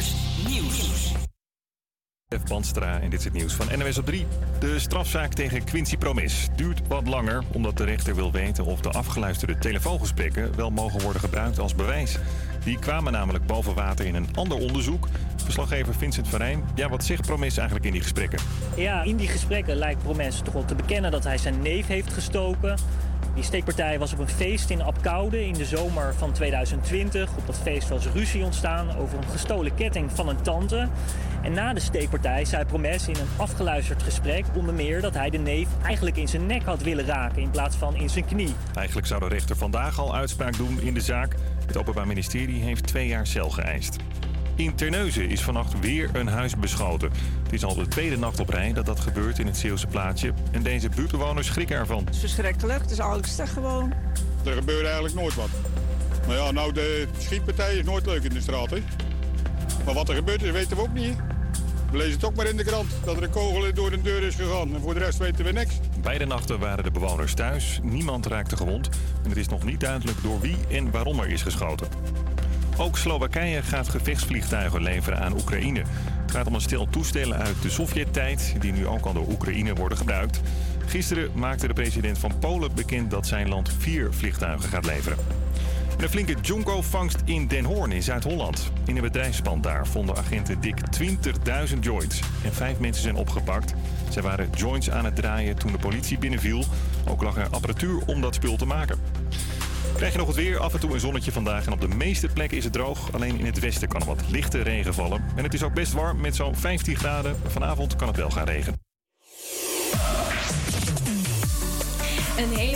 BNR's Nieuws. F. Bandstra en dit is het nieuws van NWS op 3. De strafzaak tegen Quincy Promis duurt wat langer... omdat de rechter wil weten of de afgeluisterde telefoongesprekken... wel mogen worden gebruikt als bewijs. Die kwamen namelijk boven water in een ander onderzoek. Verslaggever Vincent van Rijn. Ja, wat zegt Promis eigenlijk in die gesprekken? Ja, in die gesprekken lijkt Promes toch wel te bekennen dat hij zijn neef heeft gestoken. Die steekpartij was op een feest in Apkoude in de zomer van 2020. Op dat feest was ruzie ontstaan over een gestolen ketting van een tante. En na de steekpartij zei Promes in een afgeluisterd gesprek onder meer dat hij de neef eigenlijk in zijn nek had willen raken in plaats van in zijn knie. Eigenlijk zou de rechter vandaag al uitspraak doen in de zaak. Het Openbaar Ministerie heeft twee jaar cel geëist. In Terneuzen is vannacht weer een huis beschoten. Het is al de tweede nacht op rij dat dat gebeurt in het Zeeuwse plaatsje. En deze buurtbewoners schrikken ervan. Het is verschrikkelijk, het is angstig gewoon. Er gebeurt eigenlijk nooit wat. Maar ja, nou, de schietpartij is nooit leuk in de straat, hè. Maar wat er gebeurd is, weten we ook niet. We lezen het ook maar in de krant dat er een kogel door de deur is gegaan. En voor de rest weten we niks. Beide nachten waren de bewoners thuis. Niemand raakte gewond. En het is nog niet duidelijk door wie en waarom er is geschoten. Ook Slowakije gaat gevechtsvliegtuigen leveren aan Oekraïne. Het gaat om een stel toestellen uit de Sovjet-tijd... die nu ook al door Oekraïne worden gebruikt. Gisteren maakte de president van Polen bekend dat zijn land vier vliegtuigen gaat leveren. En een flinke Jonko-vangst in Den Hoorn in Zuid-Holland. In een bedrijfspand daar vonden agenten dik 20.000 joints. En vijf mensen zijn opgepakt. Zij waren joints aan het draaien toen de politie binnenviel. Ook lag er apparatuur om dat spul te maken. Krijg je nog het weer, af en toe een zonnetje vandaag. En op de meeste plekken is het droog. Alleen in het westen kan er wat lichte regen vallen. En het is ook best warm met zo'n 15 graden. Vanavond kan het wel gaan regenen.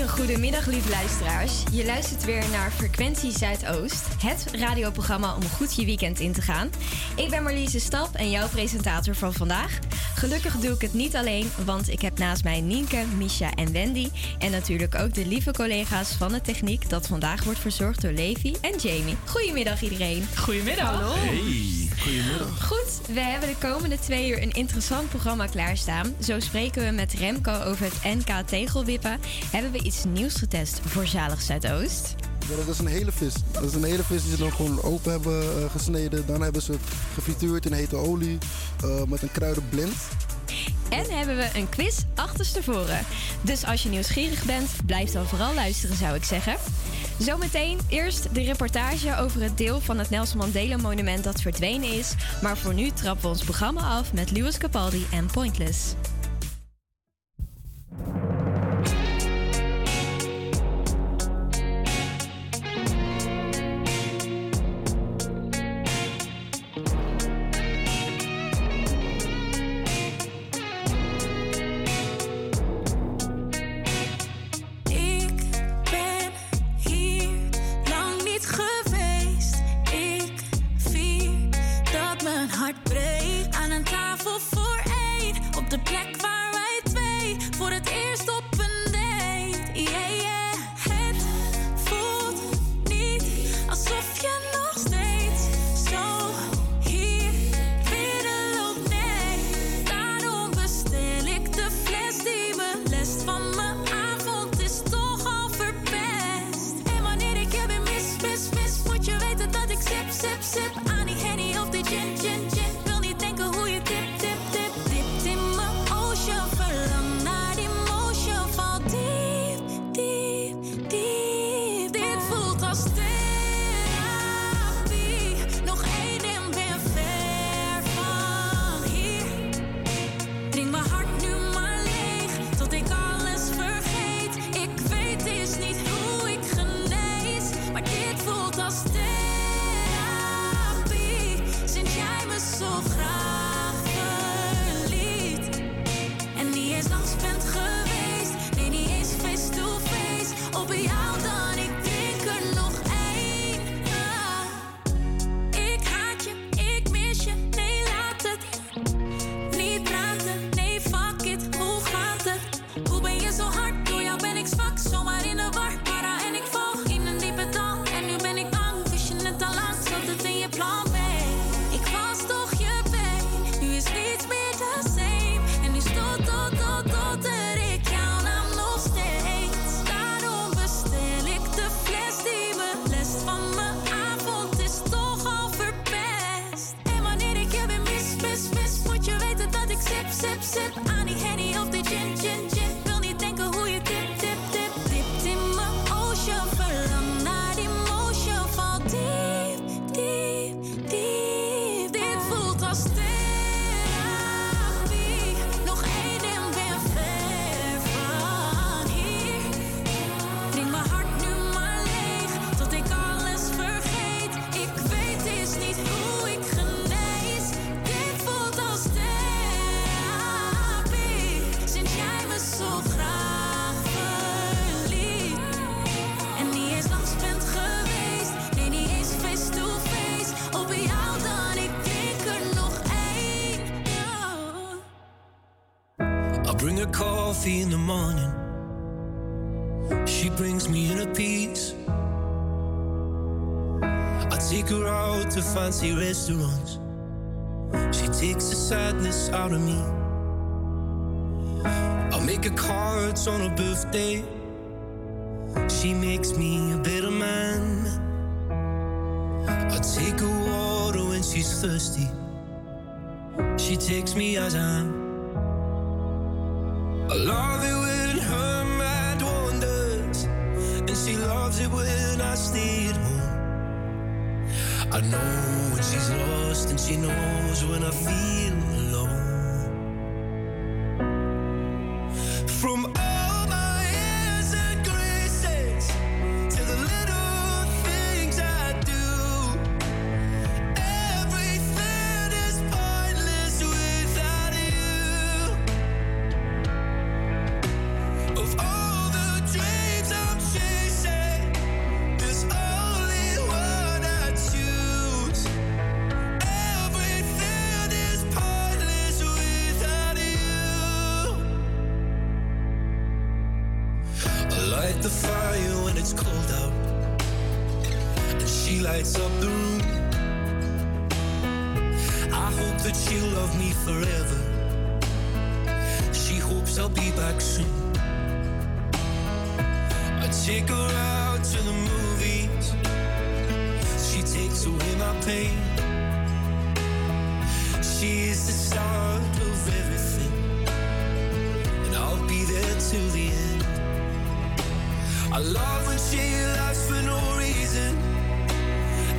Goede middag, lieve luisteraars. Je luistert weer naar Frequentie Zuidoost, het radioprogramma om goed je weekend in te gaan. Ik ben Marliese Stap en jouw presentator van vandaag. Gelukkig doe ik het niet alleen, want ik heb naast mij Nienke, Misha en Wendy. En natuurlijk ook de lieve collega's van de techniek, dat vandaag wordt verzorgd door Levi en Jamie. Goedemiddag iedereen. Goedemiddag. Hallo. Hey, goedemiddag. Goed, we hebben de komende twee uur een interessant programma klaarstaan. Zo spreken we met Remco over het NK tegelwippen. Hebben we iets nieuws getest voor Zalig Zuidoost? Ja, dat is een hele vis. Dat is een hele vis die ze dan gewoon open hebben eh, gesneden. Dan hebben ze het gefrituurd in hete olie eh, met een kruidenblind. En hebben we een quiz achterstevoren. Dus als je nieuwsgierig bent, blijf dan vooral luisteren, zou ik zeggen. Zometeen eerst de reportage over het deel van het Nelson Mandela Monument dat verdwenen is. Maar voor nu trappen we ons programma af met Lewis Capaldi en Pointless. Restaurants. She takes the sadness out of me. I make her cards on her birthday. She makes me a better man. I take her water when she's thirsty. She takes me as I take her out to the movies. She takes away my pain. She is the start of everything, and I'll be there till the end. I love when she laughs for no reason,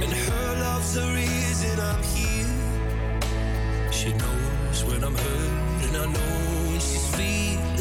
and her love's the reason I'm here. She knows when I'm hurt, and I know when she's feeling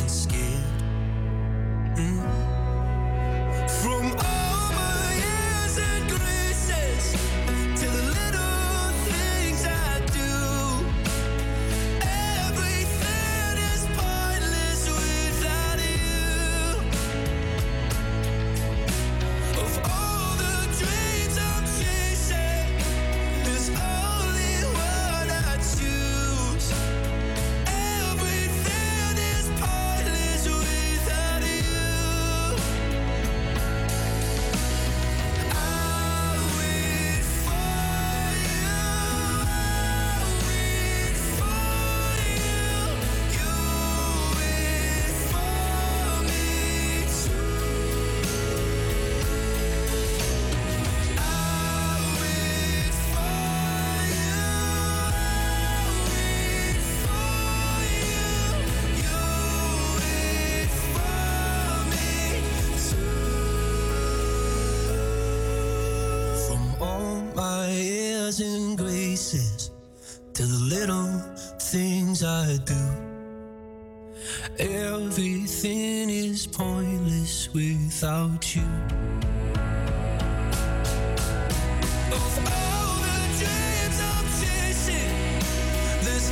Of all the dreams I'm chasing,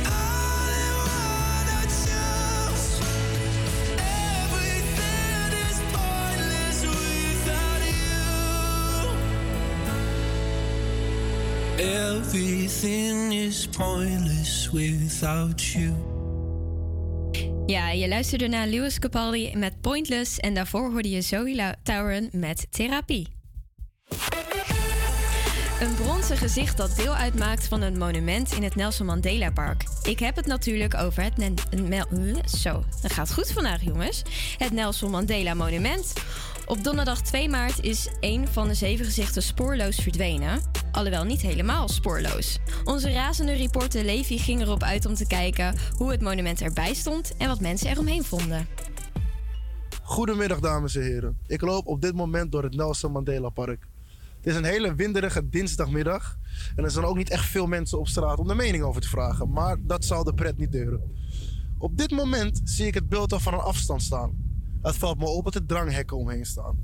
only one I. Everything is pointless without you. Everything is pointless without you. Ja, je luisterde naar Lewis Capaldi met Pointless en daarvoor hoorde je Zoe Tauren met Therapie. Een bronzen gezicht dat deel uitmaakt van een monument in het Nelson Mandela Park. Ik heb het natuurlijk over het... Zo, dat gaat goed vandaag jongens. Het Nelson Mandela Monument. Op donderdag 2 maart is een van de zeven gezichten spoorloos verdwenen. Alhoewel niet helemaal spoorloos. Onze razende reporter Levi ging erop uit om te kijken hoe het monument erbij stond en wat mensen eromheen vonden. Goedemiddag, dames en heren. Ik loop op dit moment door het Nelson Mandela Park. Het is een hele winderige dinsdagmiddag. En er zijn ook niet echt veel mensen op straat om de mening over te vragen. Maar dat zal de pret niet deuren. Op dit moment zie ik het beeld al van een afstand staan. Het valt me op dat er dranghekken omheen staan.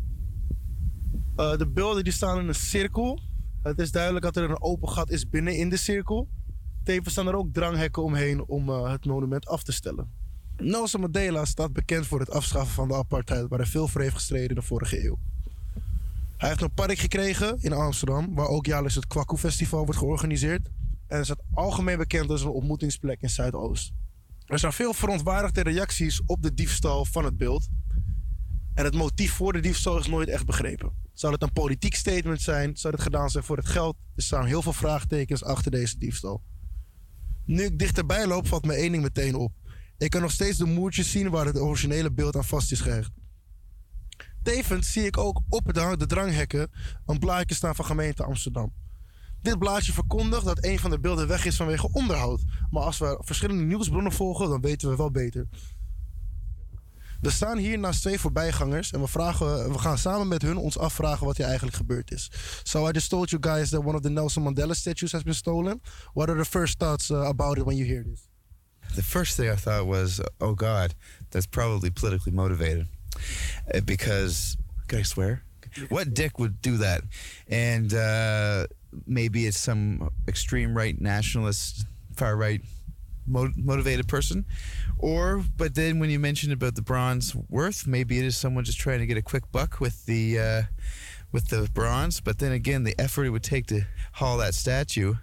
Eh, de beelden die staan in een cirkel. Het is duidelijk dat er een open gat is binnen in de cirkel. Tevens staan er ook dranghekken omheen om eh, het monument af te stellen. Nelson Mandela staat bekend voor het afschaffen van de apartheid, waar hij veel voor heeft gestreden in de vorige eeuw. Hij heeft een park gekregen in Amsterdam, waar ook jaarlijks het Kwaku Festival wordt georganiseerd. En is het algemeen bekend als een ontmoetingsplek in Zuidoost. Er zijn veel verontwaardigde reacties op de diefstal van het beeld. En het motief voor de diefstal is nooit echt begrepen. Zou het een politiek statement zijn? Zou het gedaan zijn voor het geld? Er staan heel veel vraagtekens achter deze diefstal. Nu ik dichterbij loop, valt me één ding meteen op. Ik kan nog steeds de moertjes zien waar het originele beeld aan vast is gehecht. Tevens zie ik ook op de dranghekken een blaadje staan van gemeente Amsterdam. Dit blaadje verkondigt dat een van de beelden weg is vanwege onderhoud. Maar als we verschillende nieuwsbronnen volgen, dan weten we wel beter. We staan hier naast twee voorbijgangers en we, vragen, we gaan samen met hun ons afvragen wat hier eigenlijk gebeurd is. So I just told you guys that one of the Nelson Mandela statues has been stolen. What are the first thoughts uh, about it when you hear this? The first thing I thought was, oh God, that's probably politically motivated. Uh, Because, can I swear? What dick would do that? And uh, maybe it's some extreme right nationalist, far right mo- motivated person. Or, but then when you mentioned about the bronze worth, maybe it is someone just trying to get a quick buck with the uh, with the bronze. But then again, the effort it would take to haul that statue,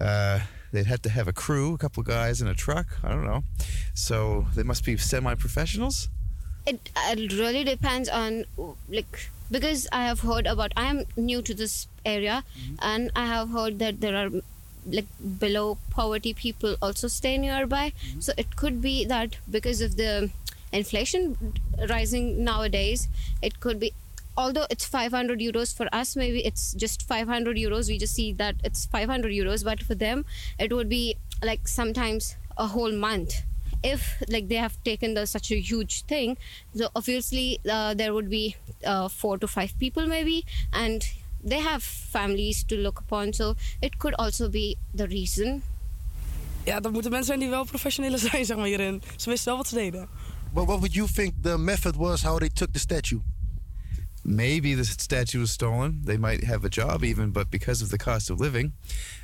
uh, they'd have to have a crew, a couple guys in a truck. I don't know. So they must be semi-professionals. it, it really depends on like because i have heard about i am new to this area and i have heard that there are like below poverty people also stay nearby. So it could be that because of the inflation rising nowadays it could be although it's 500 euros for us maybe it's just 500 euros we just see that it's 500 euros but for them it would be like sometimes a whole month. If like they have taken the, such a huge thing so obviously uh, there would be uh, four to five people maybe and they have families to look upon so it could also be the reason Ja, dat moeten mensen zijn die wel professionele zijn, zeg maar, hierin. Ze wisten wel wat ze deden. But what would you think the method was how they took the statue? Maybe the statue was stolen. They might have a job even, but because of the cost of living,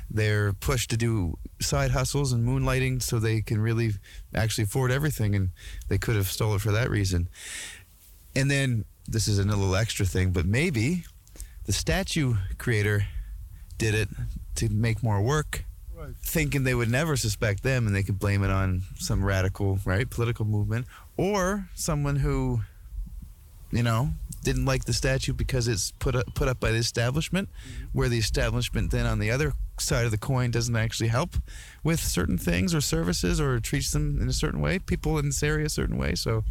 they're pushed to do side hustles and moonlighting so they can really actually afford everything. And they could have stolen for that reason. And then this is a little extra thing, but maybe the statue creator did it to make more work. Thinking they would never suspect them and they could blame it on some radical, right, political movement or someone who you know, didn't like the statue because it's put up, put up by the establishment, mm-hmm. where the establishment then on the other side of the coin doesn't actually help with certain things or services or treats them in a certain way, people in this area a certain way. So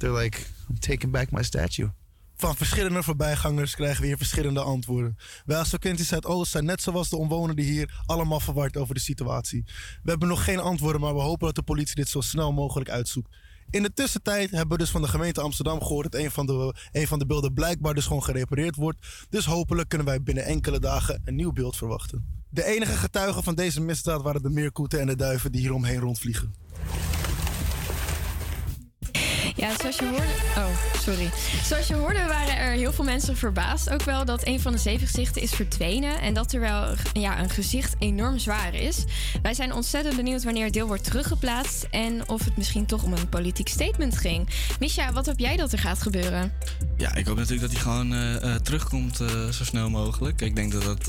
they're like, I'm taking back my statue. Van verschillende voorbijgangers krijgen we hier verschillende antwoorden. Wij als Frequentie Zuidoost zijn net zoals de omwonenden hier allemaal verward over de situatie. We hebben nog geen antwoorden, maar we hopen dat de politie dit zo snel mogelijk uitzoekt. In de tussentijd hebben we dus van de gemeente Amsterdam gehoord dat een van, de, een van de beelden blijkbaar dus gewoon gerepareerd wordt. Dus hopelijk kunnen wij binnen enkele dagen een nieuw beeld verwachten. De enige getuigen van deze misdaad waren de meerkoeten en de duiven die hieromheen rondvliegen. Ja, zoals je hoorde. Oh, sorry. Zoals je hoorde waren er heel veel mensen verbaasd. Ook wel dat een van de zeven gezichten is verdwenen. En dat terwijl ja, een gezicht enorm zwaar is. Wij zijn ontzettend benieuwd wanneer het deel wordt teruggeplaatst. En of het misschien toch om een politiek statement ging. Misha, wat hoop jij dat er gaat gebeuren? Ja, ik hoop natuurlijk dat hij gewoon eh, eh, terugkomt eh, zo snel mogelijk. Ik denk dat dat...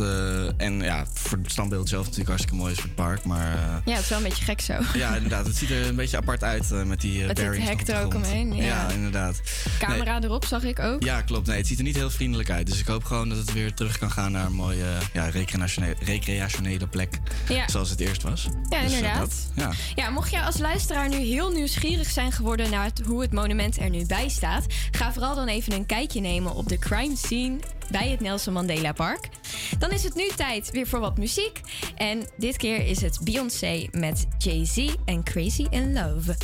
en ja, voor het standbeeld zelf natuurlijk hartstikke mooi is voor het park. Maar Ja, het is wel een beetje gek zo. ja, inderdaad. Het ziet er een beetje apart uit met die uh, Met bearings hek er ook grond. Ja. inderdaad. Camera erop zag ik ook. Ja, klopt. Nee, het ziet er niet heel vriendelijk uit. Dus ik hoop gewoon dat het weer terug kan gaan naar een mooie ja, recreationele, recreationele plek. Ja. Zoals het eerst was. Ja, Dus, eh, inderdaad. dat, ja. Ja, mocht jij als luisteraar nu heel nieuwsgierig zijn geworden naar het- hoe het monument er nu bij staat, ga vooral dan even een kijkje nemen op de crime scene bij het Nelson Mandela Park. Dan is het nu tijd weer voor wat muziek. En dit keer is het Beyoncé met Jay-Z en Crazy in Love.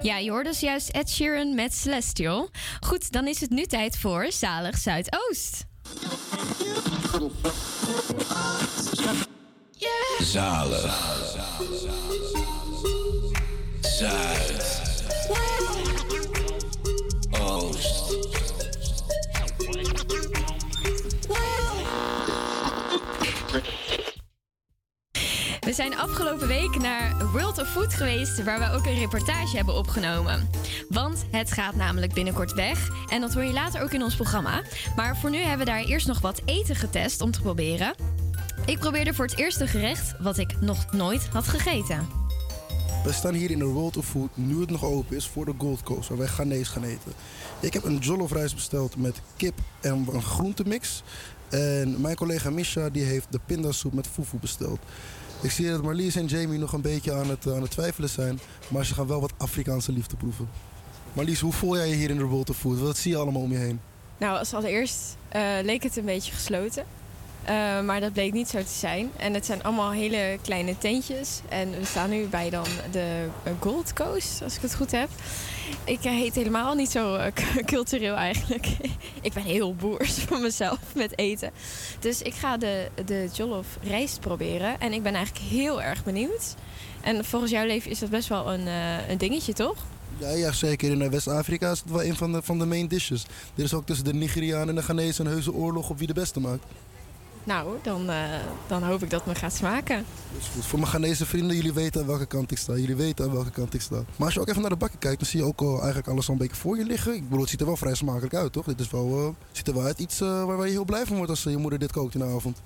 Ja, je hoorde dus juist Ed Sheeran met Celestial. Goed, dan is het nu tijd voor Zalig Zuidoost. Zalig. Zuid. We zijn afgelopen week naar World of Food geweest, waar we ook een reportage hebben opgenomen. Want het gaat namelijk binnenkort weg. En dat hoor je later ook in ons programma. Maar voor nu hebben we daar eerst nog wat eten getest om te proberen. Ik probeerde voor het eerste gerecht wat ik nog nooit had gegeten. We staan hier in de World of Food, nu het nog open is, voor de Gold Coast, waar wij Ghanese gaan eten. Ik heb een jollof rijst besteld met kip en een groentemix. En mijn collega Misha die heeft de pindasoep met fufu besteld. Ik zie dat Marlies en Jamie nog een beetje aan het, aan het twijfelen zijn, maar ze gaan wel wat Afrikaanse liefde proeven. Marlies, hoe voel jij je hier in de of Food? Wat zie je allemaal om je heen? Nou, als allereerst eh, leek het een beetje gesloten. Eh, maar dat bleek niet zo te zijn. En het zijn allemaal hele kleine tentjes. En we staan nu bij dan de eh, Gold Coast, als ik het goed heb. Ik eh, heet helemaal niet zo cultureel eigenlijk. ik ben heel boers van mezelf met eten. Dus ik ga de, de jollof rijst proberen. En ik ben eigenlijk heel erg benieuwd. En volgens jouw leven is dat best wel een, een dingetje, toch? Ja, ja zeker. In West-Afrika is het wel een van de, van de main dishes. Er is ook tussen de Nigerianen en de Ghanese een heuse oorlog op wie de beste maakt. Nou, dan, eh, dan hoop ik dat het me gaat smaken. Dus goed, voor mijn Ghanese vrienden, jullie weten aan welke kant ik sta. Jullie weten aan welke kant ik sta. Maar als je ook even naar de bakken kijkt, dan zie je ook al eigenlijk alles al een beetje voor je liggen. Ik bedoel, het ziet er wel vrij smakelijk uit, toch? Dit is wel, eh, ziet er wel uit iets eh, waar, waar je heel blij van wordt als eh, je moeder dit kookt in de avond.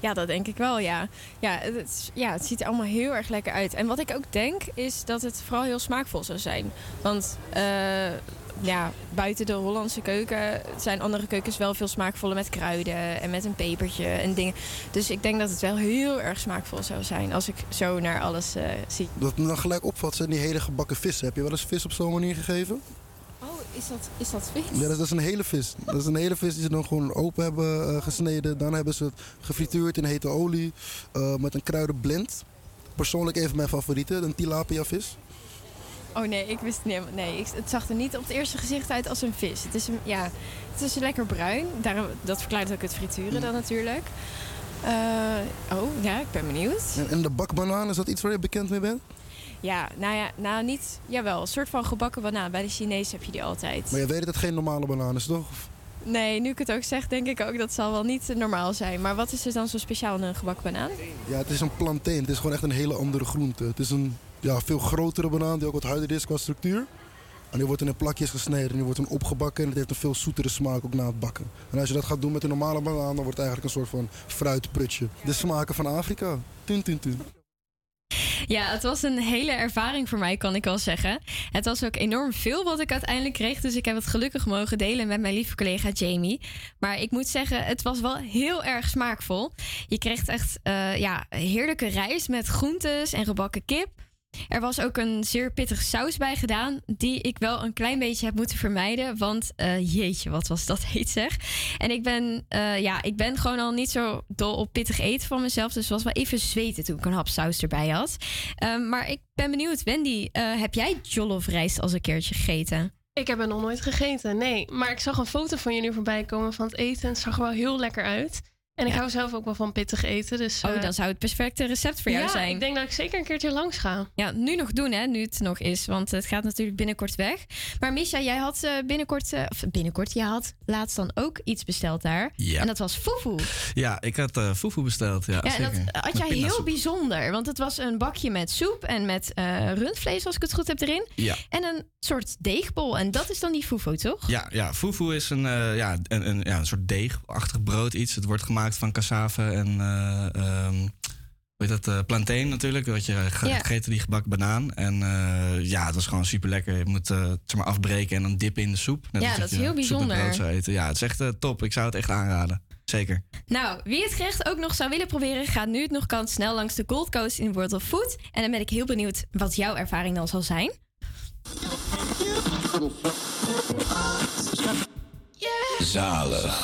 Ja, dat denk ik wel, ja. Ja het, ja, het ziet er allemaal heel erg lekker uit. En wat ik ook denk, is dat het vooral heel smaakvol zou zijn. Want eh, ja, buiten de Hollandse keuken zijn andere keukens wel veel smaakvoller met kruiden en met een pepertje en dingen. Dus ik denk dat het wel heel erg smaakvol zou zijn als ik zo naar alles eh, zie. Wat me dan gelijk opvalt zijn die hele gebakken vissen. Heb je wel eens vis op zo'n manier gegeven? Oh, is dat, is dat vis? Ja, dat, dat is een hele vis. Dat is een hele vis die ze dan gewoon open hebben eh, gesneden. Dan hebben ze het gefrituurd in hete olie eh, met een kruidenblend. Persoonlijk even mijn favoriete, een tilapia vis. Oh nee, ik wist het niet. helemaal- Nee, ik, het zag er niet op het eerste gezicht uit als een vis. Het is, een, ja, het is lekker bruin. Daarom, dat verklaart ook het frituren dan natuurlijk. Eh, oh, ja, ik ben benieuwd. En, en de bakbanaan, is dat iets waar je bekend mee bent? Ja, nou ja, nou niet... Jawel, een soort van gebakken banaan. Bij de Chinees heb je die altijd. Maar je weet dat het geen normale banaan is, toch? Nee, nu ik het ook zeg, denk ik ook dat zal wel niet normaal zijn. Maar wat is er dan zo speciaal aan een gebakken banaan? Ja, het is een plantain. Het is gewoon echt een hele andere groente. Het is een ja, veel grotere banaan die ook wat harder is qua structuur. En die wordt in plakjes gesneden en die wordt dan opgebakken. En het heeft een veel zoetere smaak ook na het bakken. En als je dat gaat doen met een normale banaan, dan wordt het eigenlijk een soort van fruitprutje. De smaken van Afrika. Tun, tun, tun. Ja, het was een hele ervaring voor mij, kan ik wel zeggen. Het was ook enorm veel wat ik uiteindelijk kreeg. Dus ik heb het gelukkig mogen delen met mijn lieve collega Jamie. Maar ik moet zeggen, het was wel heel erg smaakvol. Je kreeg echt eh, ja, heerlijke rijst met groentes en gebakken kip. Er was ook een zeer pittige saus bij gedaan, die ik wel een klein beetje heb moeten vermijden. Want eh, jeetje, wat was dat heet zeg. En ik ben, eh, ja, ik ben gewoon al niet zo dol op pittig eten van mezelf. Dus was wel even zweten toen ik een hap saus erbij had. Ehm, maar ik ben benieuwd, Wendy, eh, heb jij jollof rijst als een keertje gegeten? Ik heb het nog nooit gegeten, nee. Maar ik zag een foto van jullie voorbij komen van het eten. Het zag er wel heel lekker uit. En ik hou zelf ook wel van pittig eten. Dus, Oh, eh, dan zou het perfecte recept voor jou ja, zijn. ik denk dat ik zeker een keertje langs ga. Ja, nu nog doen, hè, nu het nog is. Want het gaat natuurlijk binnenkort weg. Maar Misha, jij had eh, binnenkort, eh, of binnenkort, jij had laatst dan ook iets besteld daar. Ja. En dat was fufu. Ja, ik had eh fufu besteld. Ja, Ja, en dat had jij heel bijzonder. Want het was een bakje met soep en met eh, rundvlees, als ik het goed heb, erin. Ja. En een soort deegbol. En dat is dan die fufu, toch? Ja, ja, fufu is een, eh, ja, een, een, ja, een soort deegachtig brood iets. Het wordt gemaakt van cassave en eh ehm, hoe heet dat, eh, plantain natuurlijk. Wat je ge- Ja. gegeten, die gebakken banaan. En eh, ja, het was gewoon super lekker. Je moet eh, het zeg maar afbreken en dan dippen in de soep. Net Ja, dat is heel bijzonder. zou eten. Ja, het is echt eh, top. Ik zou het echt aanraden. Zeker. Nou, wie het gerecht ook nog zou willen proberen, gaat nu het nog kan snel langs de Gold Coast in World of Food. En dan ben ik heel benieuwd wat jouw ervaring dan zal zijn. Zalig.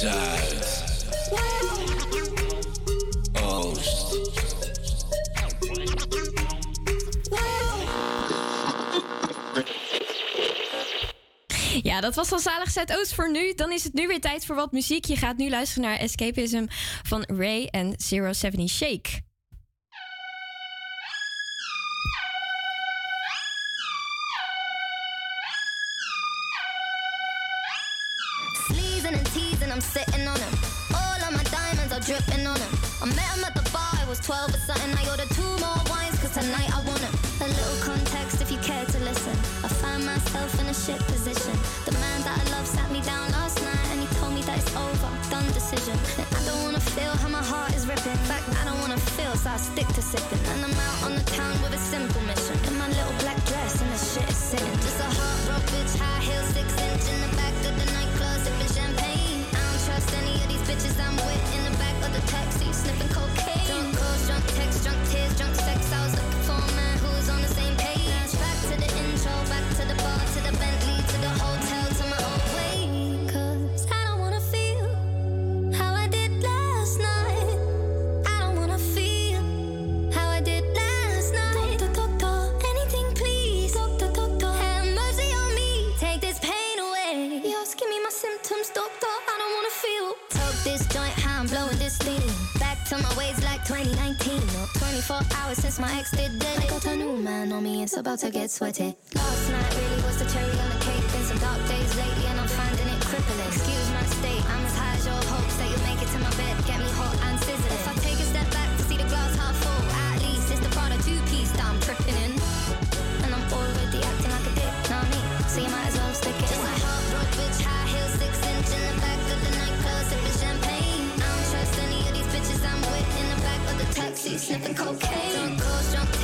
Zuid. Oost. Ja, dat was dan Zalig Zuidoost voor nu. Dan is het nu weer tijd voor wat muziek. Je gaat nu luisteren naar Escapism van Ray en Zero Seventy Shake. 12 or something, I order two more wines, cause tonight I want it. A little context if you care to listen. I find myself in a shit position. The man that I love sat me down last night and he told me that it's over, done decision. And I don't wanna feel how my heart is ripping. In fact, I don't wanna feel, so I stick to sipping. And I'm out on the town with a simple mission. In my little black dress and the shit is sitting. Just a heartbroken bitch, high heels, six inch in the back of the nightclub, sipping champagne. I don't trust any of these bitches I'm with of the taxi, sniffing cocaine. Drunk calls, drunk texts, drunk tears, drunk sex. I was looking for man who's on the same page. Back to the intro, back to the bar, to the Bentley, to the hotel, to my old way. Cause I don't wanna feel how I did last night. I don't wanna feel how I did last night. Doctor, doctor, anything please. Doctor, doctor, have mercy on me. Take this pain away. You're asking me my symptoms, doctor. I don't wanna feel. Took this joint, how I'm blowing this my ways like 2019. No, 24 hours since my ex did it. I got a new man on me, it's about to get sweaty. Last night really was the cherry on the cake, been some dark days. sexy, sniffing cocaine. Drunk drunk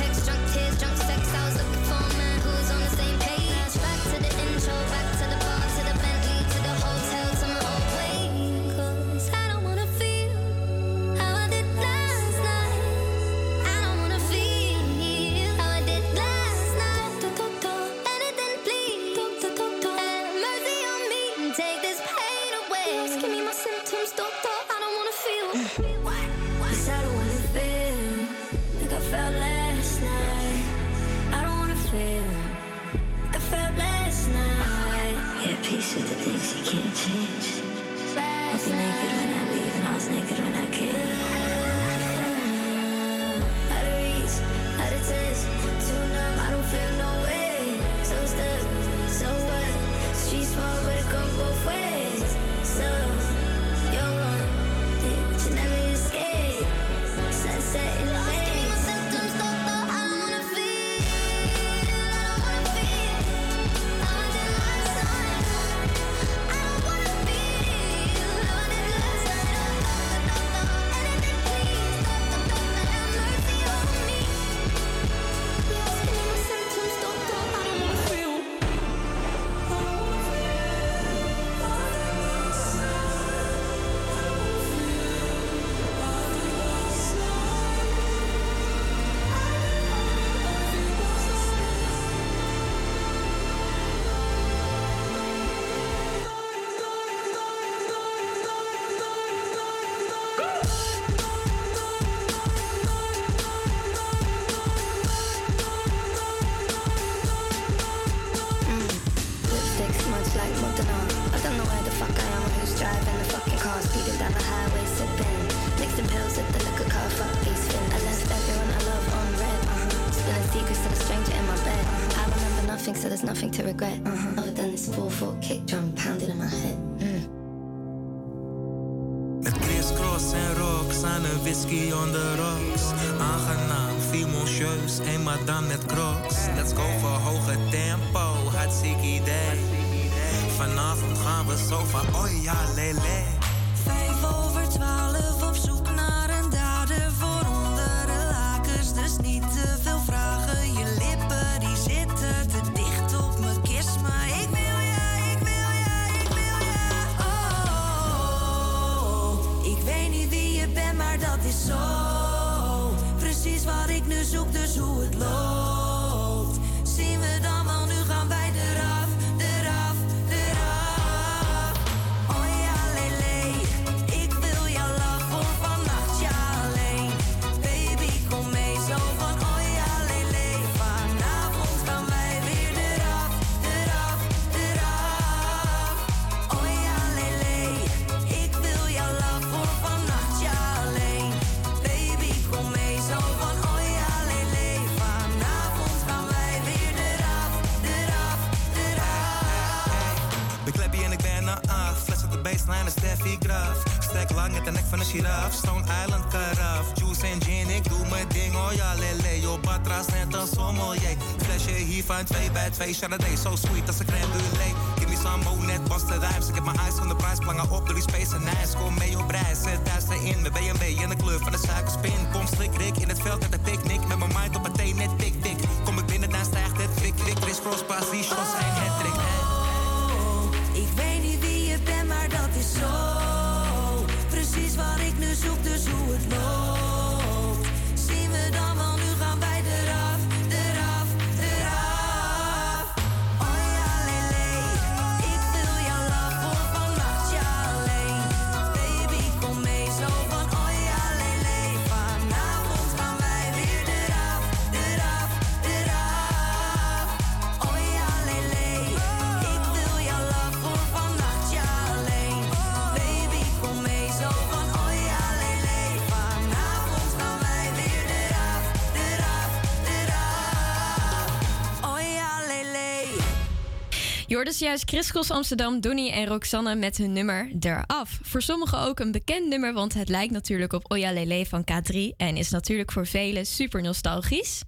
Dus juist Chris Cross Amsterdam, Donny en Roxanne met hun nummer Eraf. Voor sommigen ook een bekend nummer, want het lijkt natuurlijk op Oya Lele van K3 en is natuurlijk voor velen super nostalgisch.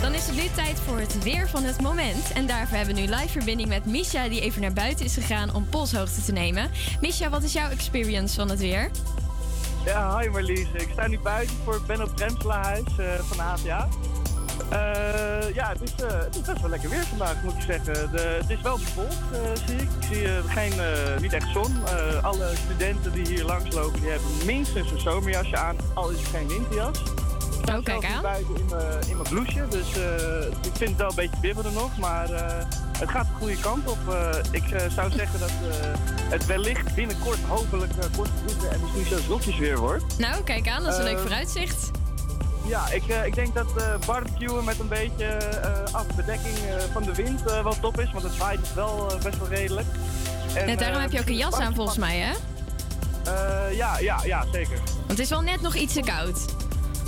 Dan is het nu tijd voor het weer van het moment. En daarvoor hebben we nu live verbinding met Misha, die even naar buiten is gegaan om polshoogte te nemen. Misha, wat is jouw experience van het weer? Ja, hi Marlies. Ik sta nu buiten voor het Benno Premselahuis eh van de HVA. Eh, ja, het is, eh, het is best wel lekker weer vandaag, moet ik zeggen. De, het is wel bewolkt, eh, zie ik. Ik zie geen, niet echt zon. Alle studenten die hier langslopen, die hebben minstens een zomerjasje aan, al is er geen winterjas. Oh, kijk aan. buiten in mijn, in mijn blouseje, dus ik vind het wel een beetje bibberen nog, maar het gaat de goede kant op. Ik zou zeggen dat het wellicht binnenkort hopelijk uh, korte broeken en misschien zelfs rokjes weer wordt. Nou, kijk aan, dat is een leuk vooruitzicht. Ja, ik, eh, ik denk dat eh barbecuen met een beetje eh afbedekking van de wind wel top is, want het waait dus wel best wel redelijk. En, Ja, daarom heb je ook een jas aan volgens mij, hè? Ja, ja, ja, zeker. Want het is wel net nog iets te koud.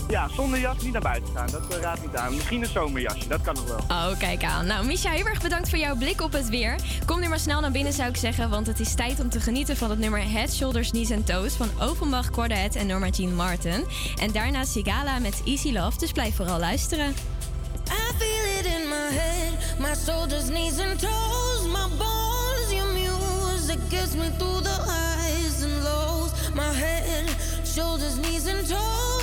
Ja, zonder jas niet naar buiten gaan, dat uh, raadt niet aan. Misschien een zomerjasje, dat kan nog wel. Oh, kijk aan. Nou, Misha, heel erg bedankt voor jouw blik op het weer. Kom nu maar snel naar binnen, zou ik zeggen, want het is tijd om te genieten van het nummer Head, Shoulders, Knees and Toes van Overmach, Cordahead en Norma Jean Martin. En daarna Sigala met Easy Love, dus blijf vooral luisteren. I feel it in my head, my shoulders, knees, and toes, my bones. Your music gets me through the highs and lows. My head, shoulders, knees, and toes,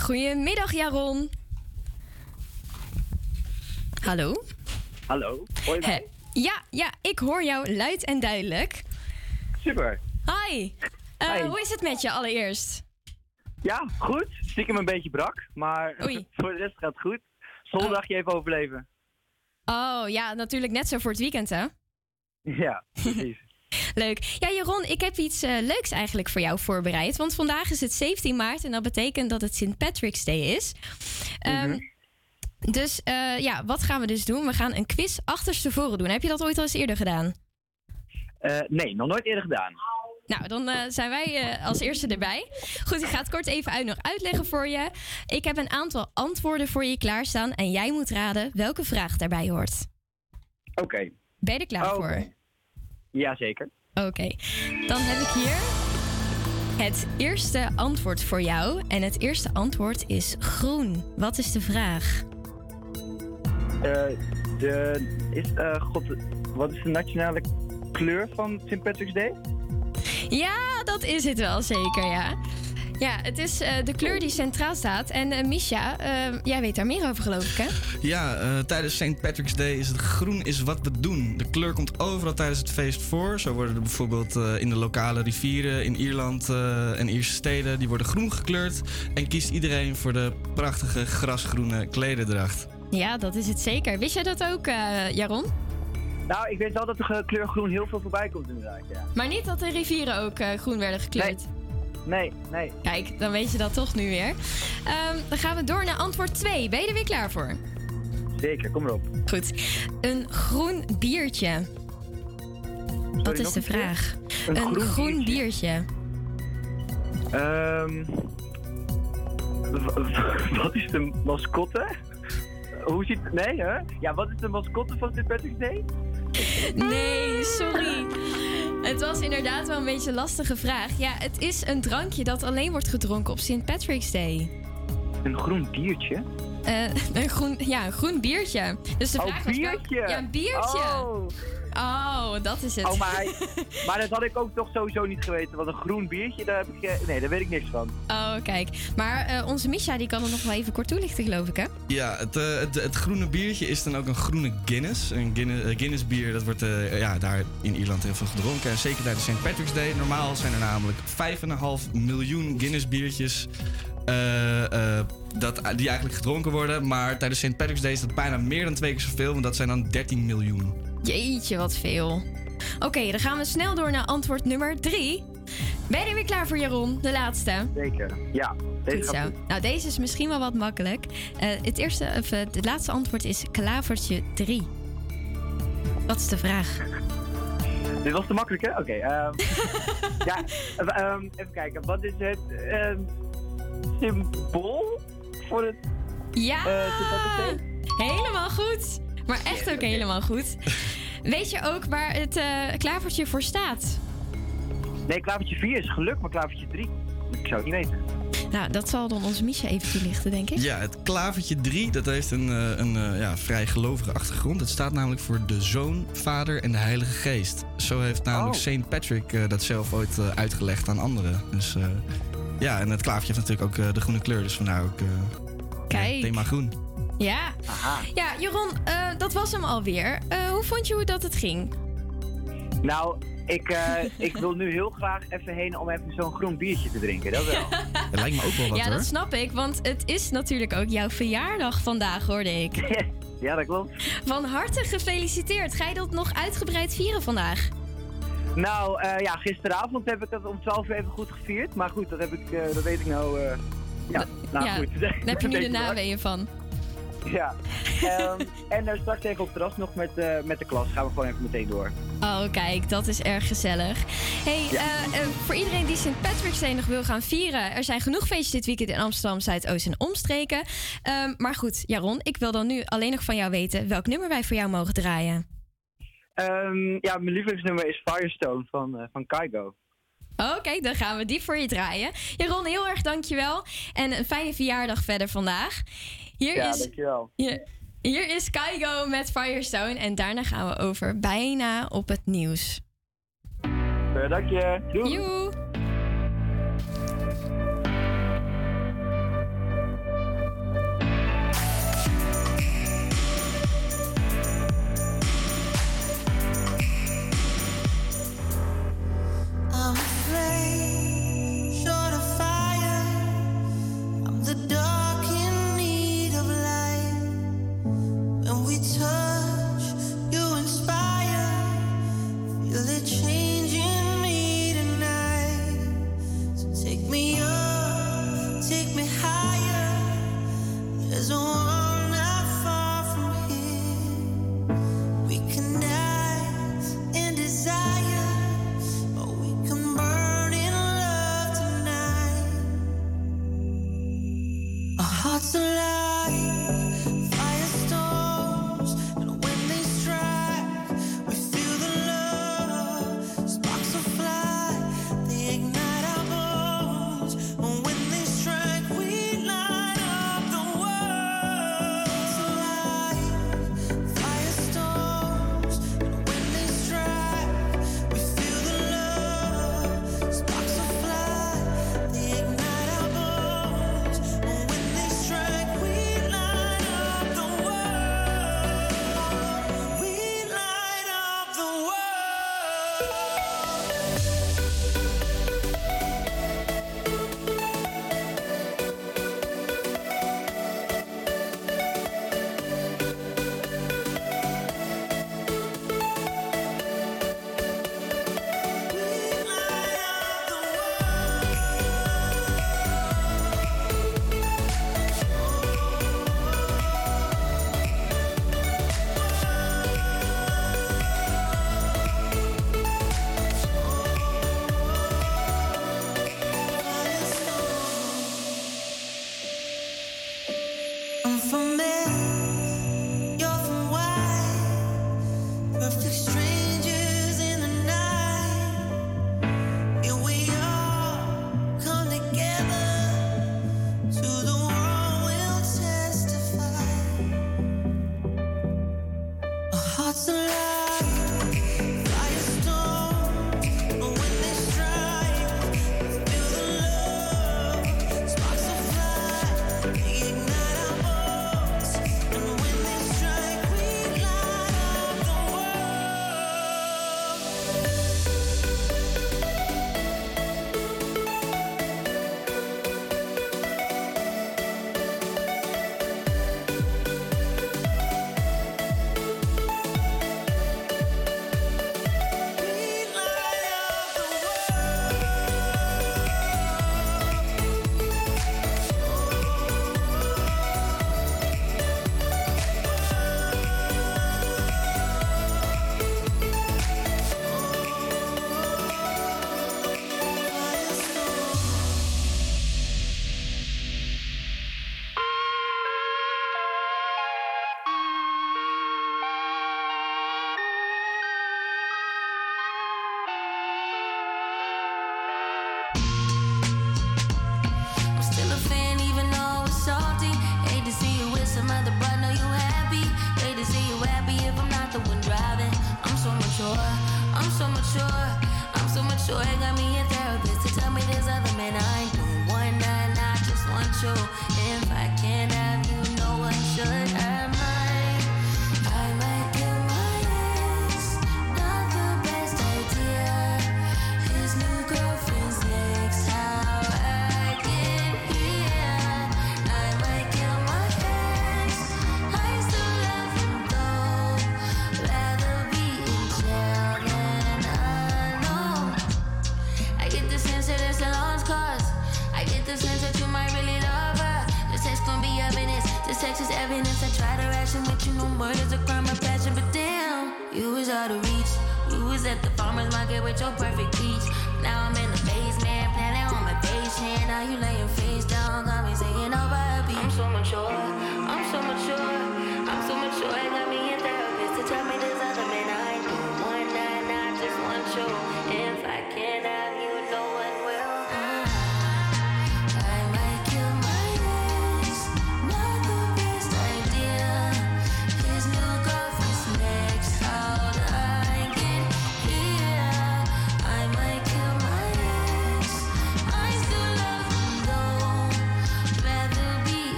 goedemiddag Jaron. Hallo? Hallo, hoor je mij? Hè? Ja, ja, ik hoor jou luid en duidelijk. Super. Hi. Eh, Hi. Hoe is het met je allereerst? Ja, goed. Stiekem een beetje brak, maar voor de rest gaat het goed. Zondagje even overleven. Oh ja, natuurlijk net zo voor het weekend, hè? Ja, precies. Leuk. Ja, Jeroen, ik heb iets eh, leuks eigenlijk voor jou voorbereid. Want vandaag is het 17 maart en dat betekent dat het St. Patrick's Day is. Ehm, Dus eh, ja, wat gaan we dus doen? We gaan een quiz achterstevoren doen. Heb je dat ooit al eens eerder gedaan? Eh, nee, nog nooit eerder gedaan. Nou, dan zijn wij als eerste erbij. Goed, ik ga het kort even uit nog uitleggen voor je. Ik heb een aantal antwoorden voor je klaarstaan en jij moet raden welke vraag daarbij hoort. Oké. Ben je er klaar voor? Jazeker. Oké, dan heb ik hier het eerste antwoord voor jou. En het eerste antwoord is groen. Wat is de vraag? Eh, de, is, eh, God, wat is de nationale kleur van St. Patrick's Day? Ja, dat is het wel zeker, ja. Ja, het is eh, de kleur die centraal staat. En eh, Misha, eh, jij weet daar meer over geloof ik, hè? Ja, eh, tijdens St. Patrick's Day is het groen is wat we doen. De kleur komt overal tijdens het feest voor. Zo worden er bijvoorbeeld eh, in de lokale rivieren in Ierland eh, en Ierse steden... die worden groen gekleurd. En kiest iedereen voor de prachtige grasgroene klederdracht. Ja, dat is het zeker. Wist jij dat ook, eh, Jaron? Nou, ik weet wel dat de kleur groen heel veel voorbij komt inderdaad, ja. Maar niet dat de rivieren ook eh, groen werden gekleurd. Nee, nee. Kijk, dan weet je dat toch nu weer. Ehm, dan gaan we door naar antwoord 2. Ben je er weer klaar voor? Zeker, kom erop. Goed. Een groen biertje. Wat is de vraag? Een Een, groen groen biertje. Ehm, wat is de mascotte? Hoe ziet Nee, hè? Ja, wat is de mascotte van St. Patrick's Day? Nee, sorry. Het was inderdaad wel een beetje een lastige vraag. Ja, het is een drankje dat alleen wordt gedronken op St. Patrick's Day. Een groen biertje? Eh, een groen, ja, een groen biertje. Dus de Oh, vraag was welk- biertje. Ja, een biertje. Oh. Oh, dat is het. Oh, maar, maar dat had ik ook toch sowieso niet geweten. Want een groen biertje, daar heb ik... Nee, daar weet ik niks van. Oh, kijk. Maar eh, onze Misha die kan het nog wel even kort toelichten, geloof ik, hè? Ja, het, eh, het, het groene biertje is dan ook een groene Guinness. Een Guinness, eh, Guinness bier, dat wordt eh, ja, daar in Ierland heel veel gedronken. En zeker tijdens St. Patrick's Day. Normaal zijn er namelijk 5,5 miljoen Guinness biertjes eh, eh, dat, die eigenlijk gedronken worden. Maar tijdens St. Patrick's Day is dat bijna meer dan twee keer zoveel. Want dat zijn dan 13 miljoen. Jeetje, wat veel. Oké, dan gaan we snel door naar antwoord nummer drie. Ben je er weer klaar voor, Jaron? De laatste. Zeker, ja. Deze Goed zo. Nou, deze is misschien wel wat makkelijk. Eh, het, eerste, of, eh, het laatste antwoord is klavertje 3. Wat is de vraag? Dit was te makkelijk, hè? Oké. ehm, ja, eh, ehm, even kijken. Wat is het ehm, symbool voor het... Ja! Helemaal goed. Maar echt ook helemaal goed. Weet je ook waar het eh, klavertje voor staat? Nee, klavertje 4 is geluk, maar klavertje 3... Ik zou het niet weten. Nou, dat zal dan onze Misha even toelichten, denk ik. Ja, het klavertje 3, dat heeft een, eh, een eh, ja, vrij gelovige achtergrond. Het staat namelijk voor de Zoon, Vader en de Heilige Geest. Zo heeft namelijk Oh. Saint Patrick eh, dat zelf ooit eh, uitgelegd aan anderen. Dus eh, ja, en het klavertje heeft natuurlijk ook eh, de groene kleur. Dus vandaar ook eh, Kijk. thema groen. Ja. Ja, Jeroen, eh, dat was hem alweer. Eh, hoe vond je hoe dat het ging? Nou, ik, eh, ik wil nu heel graag even heen om even zo'n groen biertje te drinken. Dat wel. Dat lijkt me ook wel wat ja, hoor. dat snap ik, want het is natuurlijk ook jouw verjaardag vandaag, hoorde ik. ja, dat klopt. Van harte gefeliciteerd. Ga je dat nog uitgebreid vieren vandaag? Nou, eh, ja, gisteravond heb ik dat om 12 uur even goed gevierd. Maar goed, dat, heb ik, eh, dat weet ik nou... eh, ja, nou ja, goed. daar heb je nu de naweeën van. Ja. Ehm, en uh, straks even op terras nog met, eh, met de klas. Gaan we gewoon even meteen door. Oh, kijk, dat is erg gezellig. Hey, Ja. eh, eh, voor iedereen die St. Patrick's Day nog wil gaan vieren... er zijn genoeg feestjes dit weekend in Amsterdam, Zuidoost en omstreken. Ehm, maar goed, Jaron, ik wil dan nu alleen nog van jou weten... welk nummer wij voor jou mogen draaien. Ehm, ja, mijn lievelingsnummer is Firestone van, van Kaigo. Oké, dan gaan we die voor je draaien. Jaron, heel erg dankjewel. En een fijne verjaardag verder vandaag. Hier ja, is, dankjewel. Hier, hier is Kaigo met Firestone en daarna gaan we over bijna op het nieuws. Eh, dank je. Doei. I'm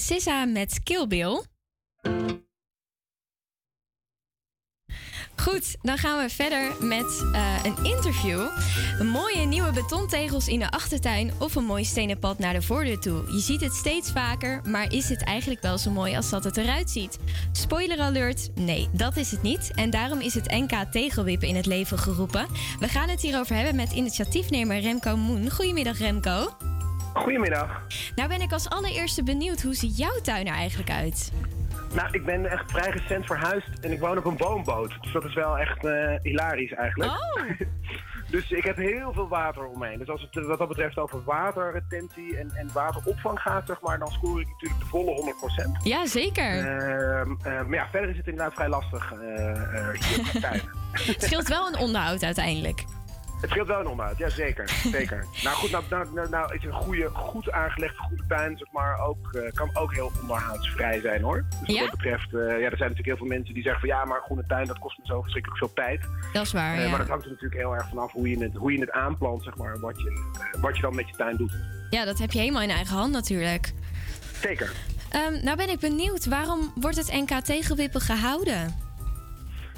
Sissa met Kill. Goed, dan gaan we verder met eh, een interview. Mooie nieuwe betontegels in de achtertuin of een mooi stenen pad naar de voordeur toe. Je ziet het steeds vaker, maar is het eigenlijk wel zo mooi als dat het eruit ziet? Spoiler alert, nee, dat is het niet. En daarom is het NK Tegelwippen in het leven geroepen. We gaan het hierover hebben met initiatiefnemer Remco Moen. Goedemiddag Remco. Goedemiddag. Nou ben ik als allereerste benieuwd, hoe ziet jouw tuin er eigenlijk uit? Nou, ik ben echt vrij recent verhuisd en ik woon op een woonboot. Dus dat is wel echt eh, hilarisch eigenlijk. Oh. dus ik heb heel veel water omheen. Dus als het wat dat betreft over waterretentie en, en wateropvang gaat, zeg maar, dan scoor ik natuurlijk de volle 100%. Ja, zeker. Ehm, eh, maar ja, verder is het inderdaad vrij lastig eh, eh, hier in de tuin. Het scheelt wel een onderhoud uiteindelijk. Het scheelt wel een onderhoud, ja zeker. zeker. nou goed, nou, nou, nou, nou is een goede, goed aangelegde goede tuin, zeg maar, ook, eh, kan ook heel onderhoudsvrij zijn hoor. Dus wat Ja? dat betreft, eh, ja, er zijn natuurlijk heel veel mensen die zeggen van ja, maar groene tuin dat kost me zo verschrikkelijk veel tijd. Dat is waar, Eh, ja. Maar dat hangt er natuurlijk heel erg vanaf hoe je het, hoe je het aanplant, zeg maar, wat je, wat je dan met je tuin doet. Ja, dat heb je helemaal in eigen hand natuurlijk. Zeker. Ehm, nou ben ik benieuwd, waarom wordt het NK Tegelwippen gehouden?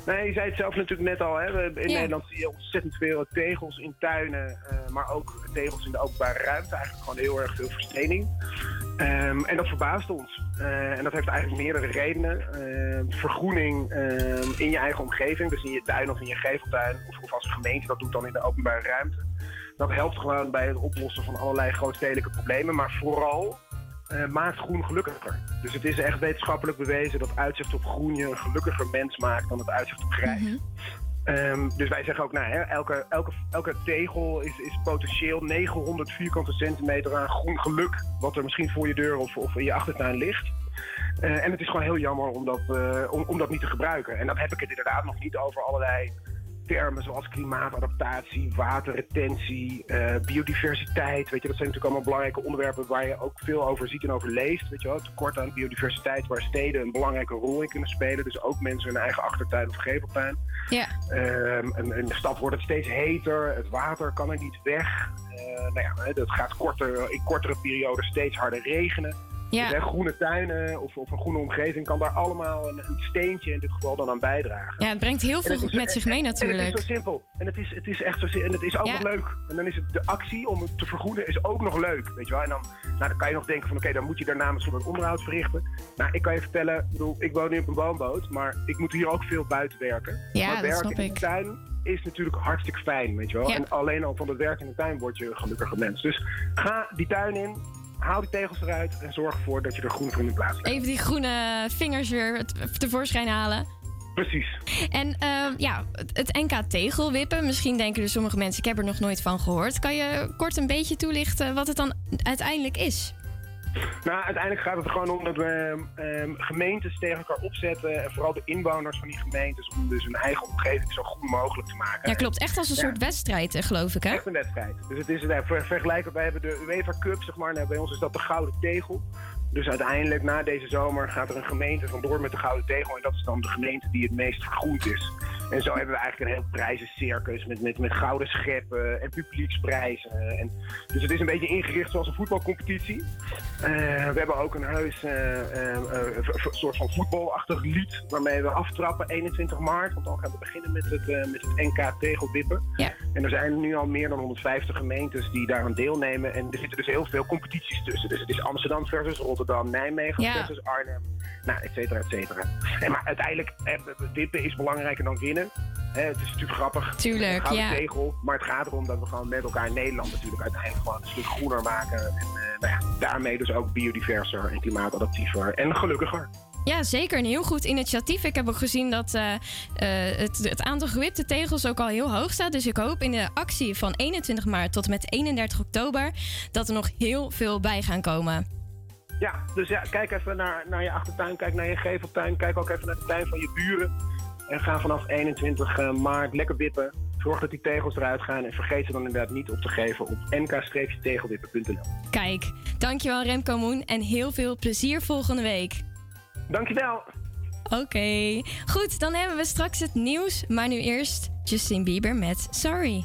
Nee, je zei het zelf natuurlijk net al. Hè. In Ja. Nederland zie je ontzettend veel tegels in tuinen, eh, maar ook tegels in de openbare ruimte. Eigenlijk gewoon heel erg veel verstening. Ehm, en dat verbaast ons. Eh, en dat heeft eigenlijk meerdere redenen. Ehm, vergroening ehm, in je eigen omgeving, dus in je tuin of in je geveltuin, of, of als een gemeente dat doet dan in de openbare ruimte. Dat helpt gewoon bij het oplossen van allerlei grootstedelijke problemen, maar vooral eh, maakt groen gelukkiger. Dus het is echt wetenschappelijk bewezen dat uitzicht op groen je een gelukkiger mens maakt dan het uitzicht op grijs. Ehm, dus wij zeggen ook, nou, hè, elke, elke, elke tegel is, is potentieel 900 vierkante centimeter aan groen geluk, wat er misschien voor je deur of, of in je achtertuin ligt. Eh, en het is gewoon heel jammer om dat, eh, om, om dat niet te gebruiken. En dan heb ik het inderdaad nog niet over allerlei termen zoals klimaatadaptatie, waterretentie, eh, biodiversiteit. Weet je, dat zijn natuurlijk allemaal belangrijke onderwerpen waar je ook veel over ziet en over leest. Weet je wel, tekort aan biodiversiteit waar steden een belangrijke rol in kunnen spelen. Dus ook mensen hun eigen achtertuin of geveltuin. Ja. Ehm, en in de stad wordt het steeds heter, het water kan er niet weg. Eh, nou ja, dat gaat korter, in kortere perioden steeds harder regenen. Dus, hè, groene tuinen of, of een groene omgeving kan daar allemaal een, een steentje in dit geval dan aan bijdragen. Ja, het brengt heel veel met zich mee en het natuurlijk. is zo simpel. En het is, het is echt zo. En het is ook Ja. nog leuk. En dan is het de actie om het te vergoeden is ook nog leuk. Weet je wel? En dan, nou, dan kan je nog denken van oké, dan moet je daarna misschien wat onderhoud verrichten. Nou, ik kan je vertellen, ik, bedoel, ik woon nu op een woonboot, maar ik moet hier ook veel buiten werken. Ja, maar dat werken snap in ik. de tuin is natuurlijk hartstikke fijn, weet je wel. Ja. En alleen al van het werk in de tuin word je een gelukkiger mens. Dus ga die tuin in, haal die tegels eruit en zorg ervoor dat je er groen voor in de plaats hebt. Even die groene vingers weer tevoorschijn halen. Precies. En ehm, ja, het het NK tegelwippen. Misschien denken er sommige mensen, ik heb er nog nooit van gehoord. Kan je kort een beetje toelichten wat het dan uiteindelijk is? Nou, uiteindelijk gaat het er gewoon om dat we ehm, gemeentes tegen elkaar opzetten. En vooral de inwoners van die gemeentes. Om dus hun eigen omgeving zo goed mogelijk te maken. Ja, klopt. Echt als een Ja. soort wedstrijd, eh, geloof ik, hè? Echt een wedstrijd. Dus het is nou, ver- vergelijkbaar. Wij hebben de UEFA Cup, zeg maar. Nou, bij ons is dat de Gouden Tegel. Dus uiteindelijk, na deze zomer, gaat er een gemeente vandoor met de Gouden Tegel. En dat is dan de gemeente die het meest vergroend is. En zo hebben we eigenlijk een heel prijzencircus met, met, met gouden scheppen en publieksprijzen. En, dus het is een beetje ingericht zoals een voetbalcompetitie. Eh, we hebben ook een heus eh, eh, eh, soort van voetbalachtig lied waarmee we aftrappen 21 maart. Want dan gaan we beginnen met het, met het NK tegelwippen. Ja. En er zijn nu al meer dan 150 gemeentes die daaraan deelnemen. En er zitten dus heel veel competities tussen. Dus het is Amsterdam versus Rotterdam, Nijmegen Ja. versus Arnhem. Nou, et cetera, et cetera. En maar uiteindelijk, eh, wippen is belangrijker dan winnen. Het is natuurlijk grappig. Tuurlijk, ja. tegel. Maar het gaat erom dat we gewoon met elkaar Nederland natuurlijk uiteindelijk gewoon een stuk groener maken. En eh, nou ja, daarmee dus ook biodiverser en klimaatadaptiever en gelukkiger. Ja, zeker. Een heel goed initiatief. Ik heb ook gezien dat eh, het, het aantal gewipte tegels ook al heel hoog staat. Dus ik hoop in de actie van 21 maart tot en met 31 oktober... dat er nog heel veel bij gaan komen. Ja, dus ja, kijk even naar, naar je achtertuin, kijk naar je geveltuin, kijk ook even naar de tuin van je buren. En ga vanaf 21 maart lekker wippen. Zorg dat die tegels eruit gaan en vergeet ze dan inderdaad niet op te geven op nk-tegelwippen.nl. Kijk, dankjewel Remco Moen en heel veel plezier volgende week. Dankjewel. Oké, goed, dan hebben we straks het nieuws. Maar nu eerst Justin Bieber met Sorry.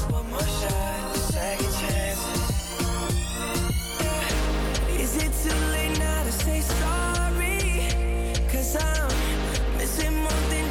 say sorry? Cause I'm missing more than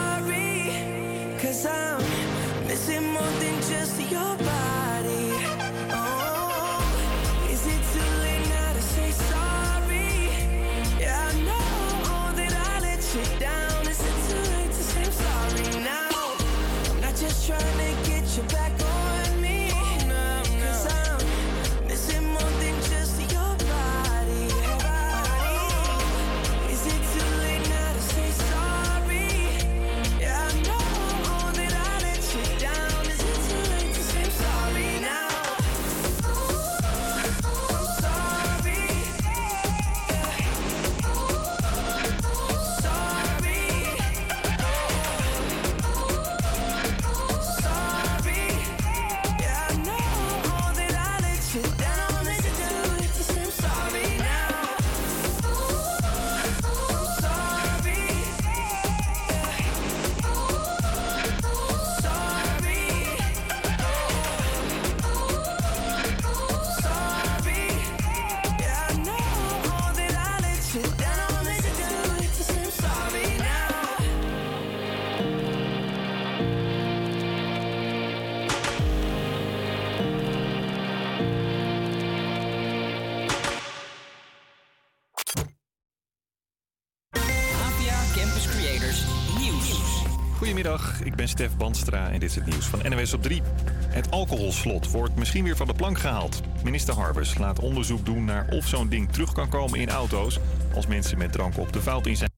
En dit is het nieuws van NWS op 3. Het alcoholslot wordt misschien weer van de plank gehaald. Minister Harbers laat onderzoek doen naar of zo'n ding terug kan komen in auto's... als mensen met drank op de fout in zijn.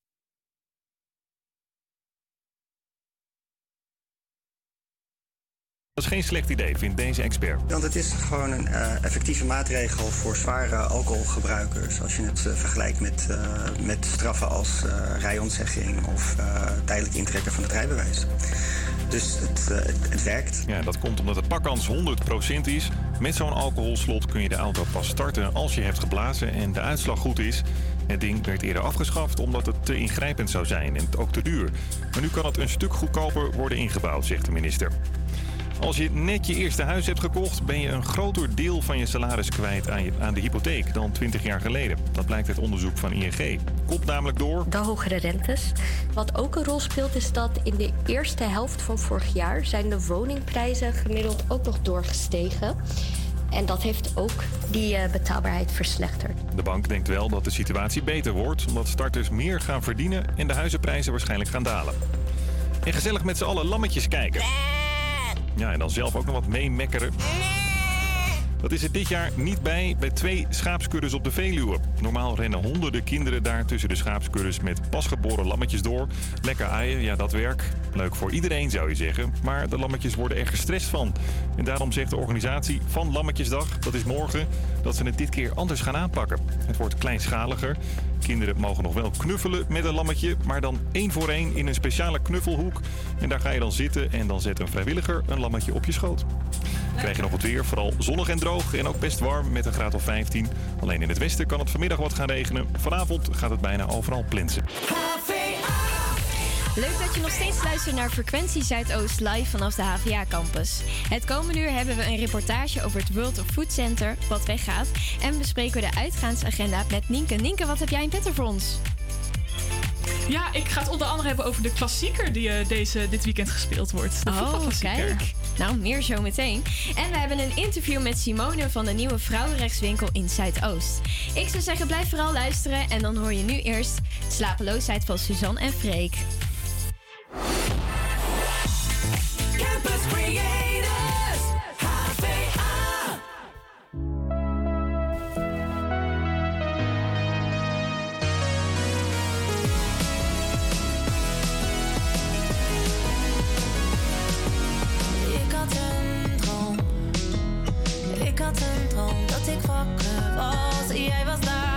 Dat is geen slecht idee, vindt deze expert. Want het is gewoon een eh, effectieve maatregel voor zware alcoholgebruikers. Als je het eh, vergelijkt met, eh, met straffen als rijontzegging of tijdelijk intrekken van het rijbewijs. Dus het, het, het werkt. Ja, dat komt omdat de pakkans 100% is. Met zo'n alcoholslot kun je de auto pas starten als je hebt geblazen en de uitslag goed is. Het ding werd eerder afgeschaft omdat het te ingrijpend zou zijn en ook te duur. Maar nu kan het een stuk goedkoper worden ingebouwd, zegt de minister. Als je net je eerste huis hebt gekocht, ben je een groter deel van je salaris kwijt aan, je, aan de hypotheek dan 20 jaar geleden. Dat blijkt uit onderzoek van ING. Komt namelijk door. De hogere rentes. Wat ook een rol speelt is dat in de eerste helft van vorig jaar zijn de woningprijzen gemiddeld ook nog doorgestegen. En dat heeft ook die eh, betaalbaarheid verslechterd. De bank denkt wel dat de situatie beter wordt, omdat starters meer gaan verdienen en de huizenprijzen waarschijnlijk gaan dalen. En gezellig met z'n allen lammetjes kijken. Ja, en dan zelf ook nog wat meemekkeren. Dat is er dit jaar niet bij bij twee schaapskuddes op de Veluwe. Normaal rennen honderden kinderen daar tussen de schaapskuddes met pasgeboren lammetjes door. Lekker aaien, ja dat werk. Leuk voor iedereen zou je zeggen. Maar de lammetjes worden er gestrest van. En daarom zegt de organisatie van Lammetjesdag, dat is morgen, dat ze het dit keer anders gaan aanpakken. Het wordt kleinschaliger. Kinderen mogen nog wel knuffelen met een lammetje, maar dan één voor één in een speciale knuffelhoek. En daar ga je dan zitten en dan zet een vrijwilliger een lammetje op je schoot. Krijg je nog het weer, vooral zonnig en droog en ook best warm met een graad of 15. Alleen in het westen kan het vanmiddag wat gaan regenen. Vanavond gaat het bijna overal plensen. Leuk dat je nog steeds luistert naar Frequentie Zuidoost live vanaf de HVA campus. Het komende uur hebben we een reportage over het World of Food Center, wat weggaat. En bespreken we de uitgaansagenda met Nienke. Nienke, wat heb jij in petto voor ons? Ja, ik ga het onder andere hebben over de klassieker die eh, deze, dit weekend gespeeld wordt. De Oh, kijk. Nou, meer zo meteen. En we hebben een interview met Simone van de nieuwe vrouwenrechtswinkel in Zuidoost. Ik zou zeggen, blijf vooral luisteren en dan hoor je nu eerst Slapeloosheid van Suzanne en Freek. Campus Creators, HVA. Ik had een droom. Ik had een droom dat ik wakker was. Jij was daar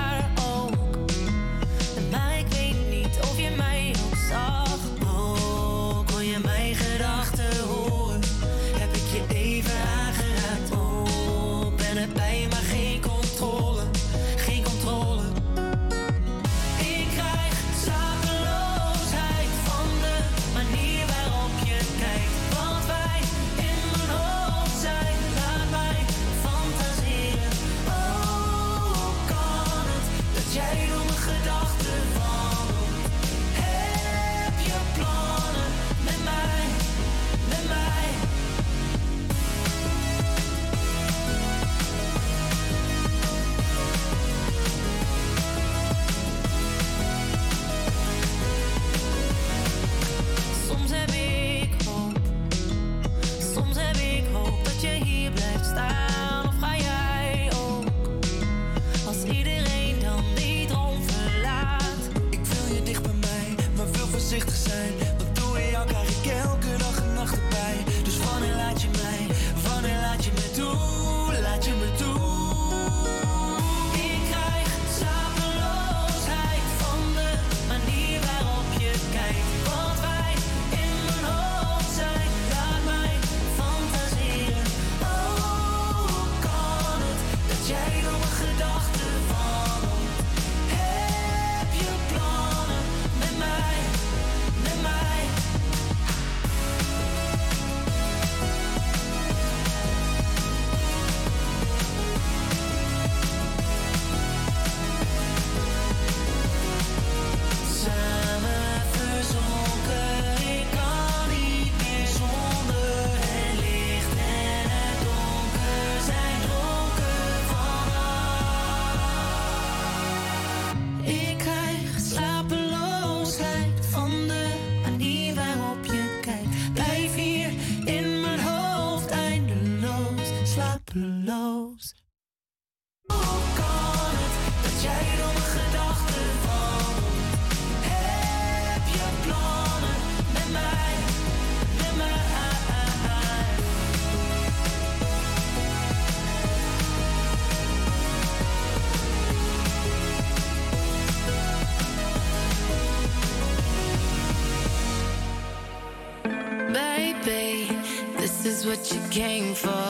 what you came for.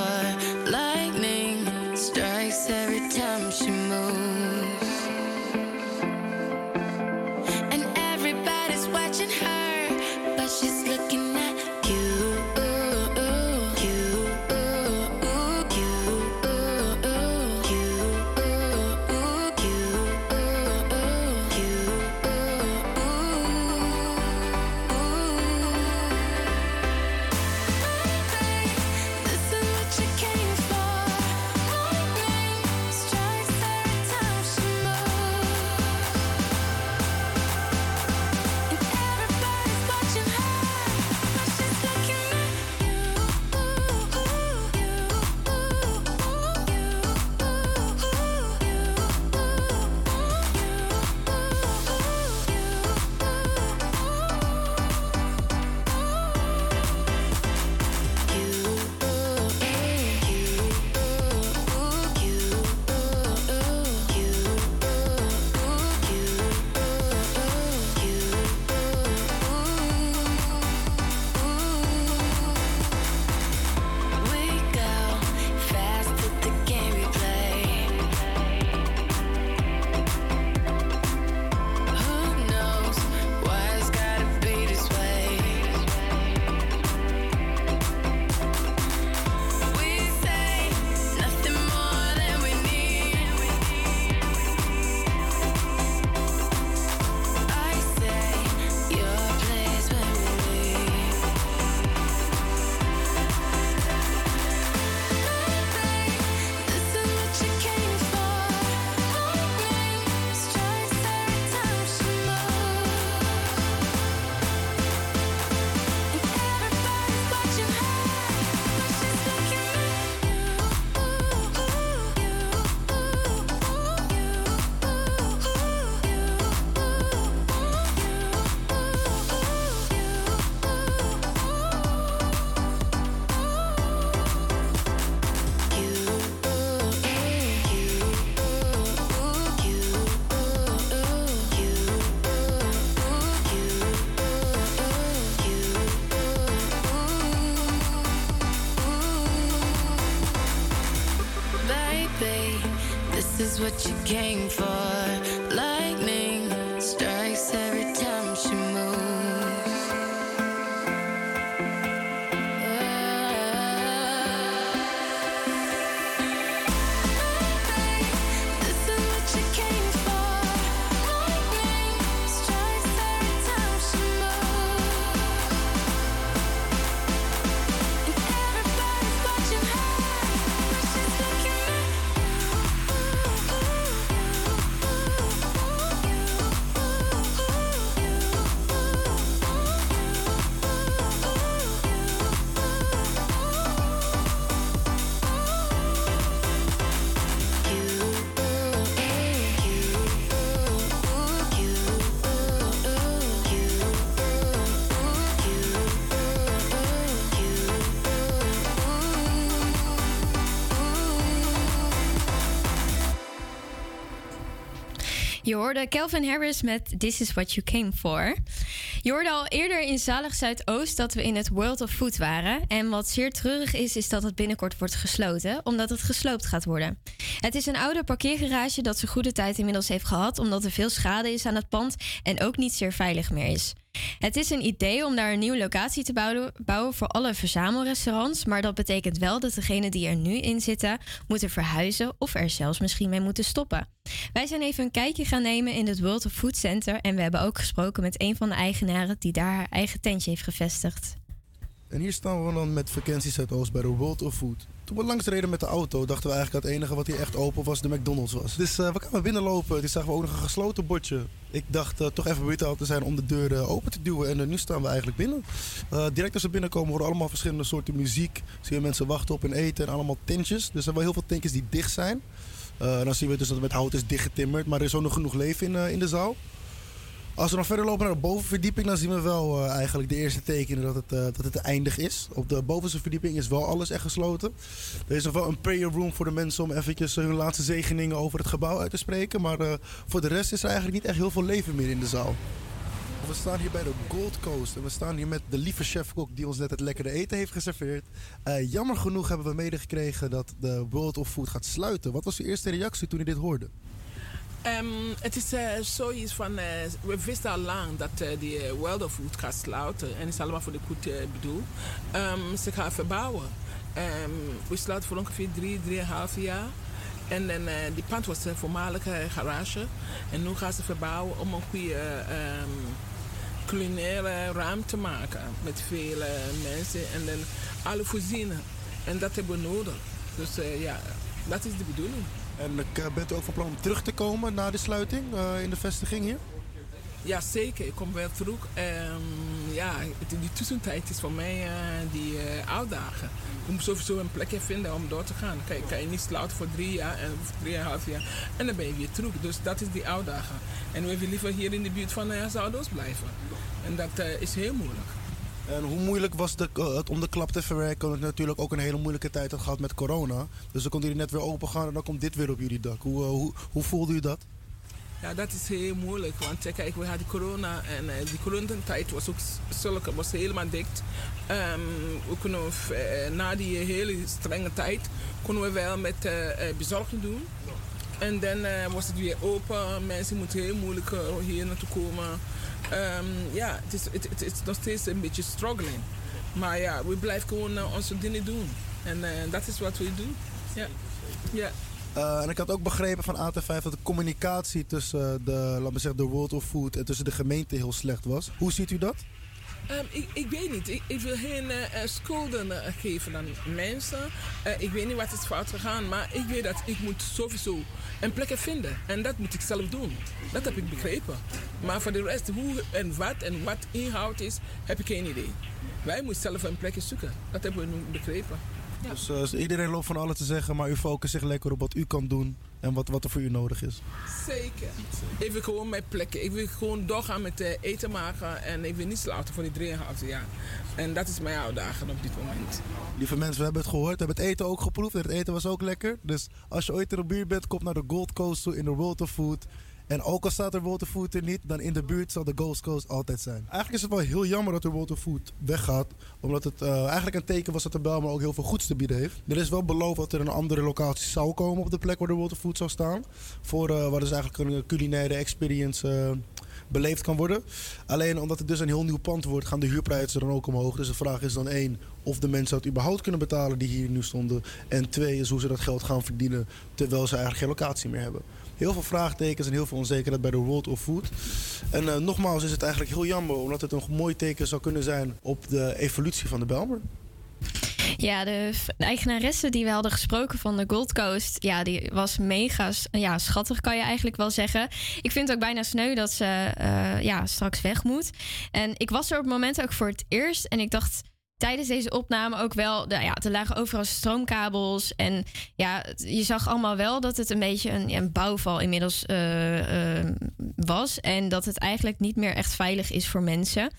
Came for. Je hoorde Calvin Harris met This is what you came for. Je hoorde al eerder in Zalig Zuidoost dat we in het World of Food waren. En wat zeer treurig is, is dat het binnenkort wordt gesloten, omdat het gesloopt gaat worden. Het is een oude parkeergarage dat zijn goede tijd inmiddels heeft gehad, omdat er veel schade is aan het pand en ook niet zeer veilig meer is. Het is een idee om daar een nieuwe locatie te bouwen, voor alle verzamelrestaurants. Maar dat betekent wel dat degenen die er nu in zitten moeten verhuizen of er zelfs misschien mee moeten stoppen. Wij zijn even een kijkje gaan nemen in het World of Food Center. En we hebben ook gesproken met een van de eigenaren die daar haar eigen tentje heeft gevestigd. En hier staan we dan met vakantie Zuidoost bij de World of Food. Toen we langs reden met de auto, dachten we eigenlijk dat het enige wat hier echt open was de McDonald's was. Dus eh, we kwamen binnenlopen, toen zagen we ook nog een gesloten bordje. Ik dacht eh, toch even brutaal te zijn om de deur eh, open te duwen. En nu staan we eigenlijk binnen. Direct als we binnenkomen horen we allemaal verschillende soorten muziek. Zie je mensen wachten op hun eten en allemaal tentjes. Dus er zijn wel heel veel tentjes die dicht zijn. Dan zien we dus dat het met hout is dichtgetimmerd, maar er is ook nog genoeg leven in, in de zaal. Als we dan verder lopen naar de bovenverdieping, dan zien we wel eh, eigenlijk de eerste tekenen dat het, eh, dat het eindig is. Op de bovenste verdieping is wel alles echt gesloten. Er is nog wel een prayer room voor de mensen om eventjes eh, hun laatste zegeningen over het gebouw uit te spreken. Maar voor de rest is er eigenlijk niet echt heel veel leven meer in de zaal. We staan hier bij de Gold Coast en we staan hier met de lieve chefkok die ons net het lekkere eten heeft geserveerd. Jammer genoeg hebben we medegekregen dat de World of Food gaat sluiten. Wat was uw eerste reactie toen u dit hoorde? Ehm, het is eh, zoiets van, eh, we wisten al lang dat die eh, World of Food gaat sluiten. En het is allemaal voor de goed eh, bedoel. Ehm, ze gaan verbouwen. Ehm, we sluiten voor ongeveer drie, drieënhalf jaar. En eh, die pand was een voormalige garage. En nu gaan ze verbouwen om een goede culinaire ruimte te maken. Met veel eh, mensen en dan alle voorzieningen. En dat hebben we nodig. Dus ja, dat is de bedoeling. En eh, bent u ook van plan om terug te komen na de sluiting eh, in de vestiging hier? Ja, zeker. Ik kom weer terug. Ehm, ja, die tussentijd is voor mij eh, die eh uitdagen. Je moet sowieso een plekje vinden om door te gaan. Kijk, kan je niet sluiten voor drie jaar en drieënhalf jaar. En dan ben je weer terug. Dus dat is die uitdaging. En we willen liever hier in de buurt van uh, blijven. En dat is heel moeilijk. En hoe moeilijk was het het om de klap te verwerken? Want natuurlijk ook een hele moeilijke tijd had gehad met corona. Dus dan konden jullie net weer open gaan en dan komt dit weer op jullie dak. Hoe, eh, hoe, hoe voelde u dat? Ja, dat is heel moeilijk. Want eh, kijk, we hadden corona en eh, die coronatijd was ook zulke, was helemaal dicht. Ehm, we kunnen, eh, na die hele strenge tijd konden we wel met eh, eh, bezorging doen. En dan eh, was het weer open. Mensen moeten heel moeilijk eh, hier naartoe komen. Ehm, ja, het is, het, het is nog steeds een beetje struggling. Maar ja, we blijven gewoon eh, onze dingen doen. En eh, dat is wat we doen. Ja. ja. Eh, en ik had ook begrepen van AT5 dat de communicatie tussen de, laat zeggen, de World of Food en tussen de gemeente heel slecht was. Hoe ziet u dat? Ehm, ik, ik weet niet. Ik, ik wil geen eh, schulden eh, geven aan mensen. Ik weet niet wat is fout gegaan, maar ik weet dat ik moet sowieso een plekje vinden. En dat moet ik zelf doen. Dat heb ik begrepen. Maar voor de rest, hoe en wat en wat inhoud is, heb ik geen idee. Wij moeten zelf een plekje zoeken. Dat hebben we nu begrepen. Dus eh, iedereen loopt van alles te zeggen, maar u focust zich lekker op wat u kan doen en wat, wat er voor u nodig is. Zeker. Ik wil gewoon mijn plekken. Ik wil gewoon doorgaan met eh, eten maken. En ik wil niet sluiten voor die 3,5 jaar. En dat is mijn uitdaging op dit moment. Lieve mensen, we hebben het gehoord. We hebben het eten ook geproefd en het eten was ook lekker. Dus als je ooit in de buurt bent, kom naar de Gold Coast toe in de World of Food. En ook al staat er World of Food er niet, dan in de buurt zal de Gold Coast altijd zijn. Eigenlijk is het wel heel jammer dat de World of Food weggaat. Omdat het eh, eigenlijk een teken was dat de Belmer ook heel veel goeds te bieden heeft. Er is wel beloofd dat er een andere locatie zou komen op de plek waar de World of Food zou staan. Voor eh, waar dus eigenlijk een culinaire experience eh, beleefd kan worden. Alleen omdat het dus een heel nieuw pand wordt, gaan de huurprijzen dan ook omhoog. Dus de vraag is dan één, of de mensen dat überhaupt kunnen betalen die hier nu stonden. En twee is hoe ze dat geld gaan verdienen terwijl ze eigenlijk geen locatie meer hebben. Heel veel vraagtekens en heel veel onzekerheid bij de World of Food. En eh, nogmaals is het eigenlijk heel jammer, omdat het een mooi teken zou kunnen zijn op de evolutie van de Belmer. Ja, de, eigenaresse die we hadden gesproken van de Gold Coast, ja, die was mega ja, schattig, kan je eigenlijk wel zeggen. Ik vind het ook bijna sneu dat ze eh, ja, straks weg moet. En ik was er op het moment ook voor het eerst en ik dacht tijdens deze opname ook wel, ja, er lagen overal stroomkabels en ja, je zag allemaal wel dat het een beetje een, een bouwval inmiddels eh, eh, was en dat het eigenlijk niet meer echt veilig is voor mensen.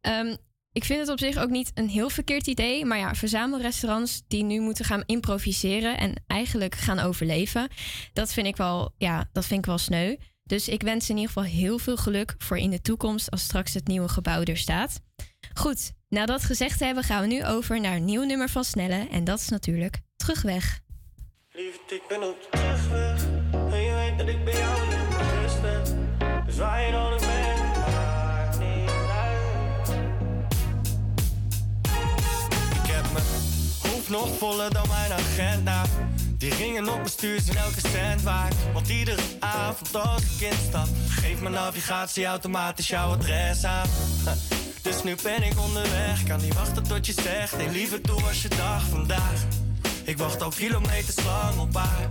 Ehm, ik vind het op zich ook niet een heel verkeerd idee. Maar ja, verzamelrestaurants die nu moeten gaan improviseren en eigenlijk gaan overleven. Dat vind ik wel, ja, dat vind ik wel sneu. Dus ik wens in ieder geval heel veel geluk voor in de toekomst als straks het nieuwe gebouw er staat. Goed, na dat gezegd hebben gaan we nu over naar een nieuw nummer van Snelle. En dat is natuurlijk Terugweg. Liefde, ik ben op terugweg. En je weet dat ik bij jou meer rust heb. Dus waar je dan ook bent, maakt niet uit. Ik heb mijn hoofd nog voller dan mijn agenda. Die ringen op mijn stuur zijn elke cent waard. Want iedere avond als ik instap, geeft mijn navigatie automatisch jouw adres aan. Dus nu ben ik onderweg, kan niet wachten tot je zegt. Nee, liever toe was je dag vandaag. Ik wacht al kilometers lang op haar.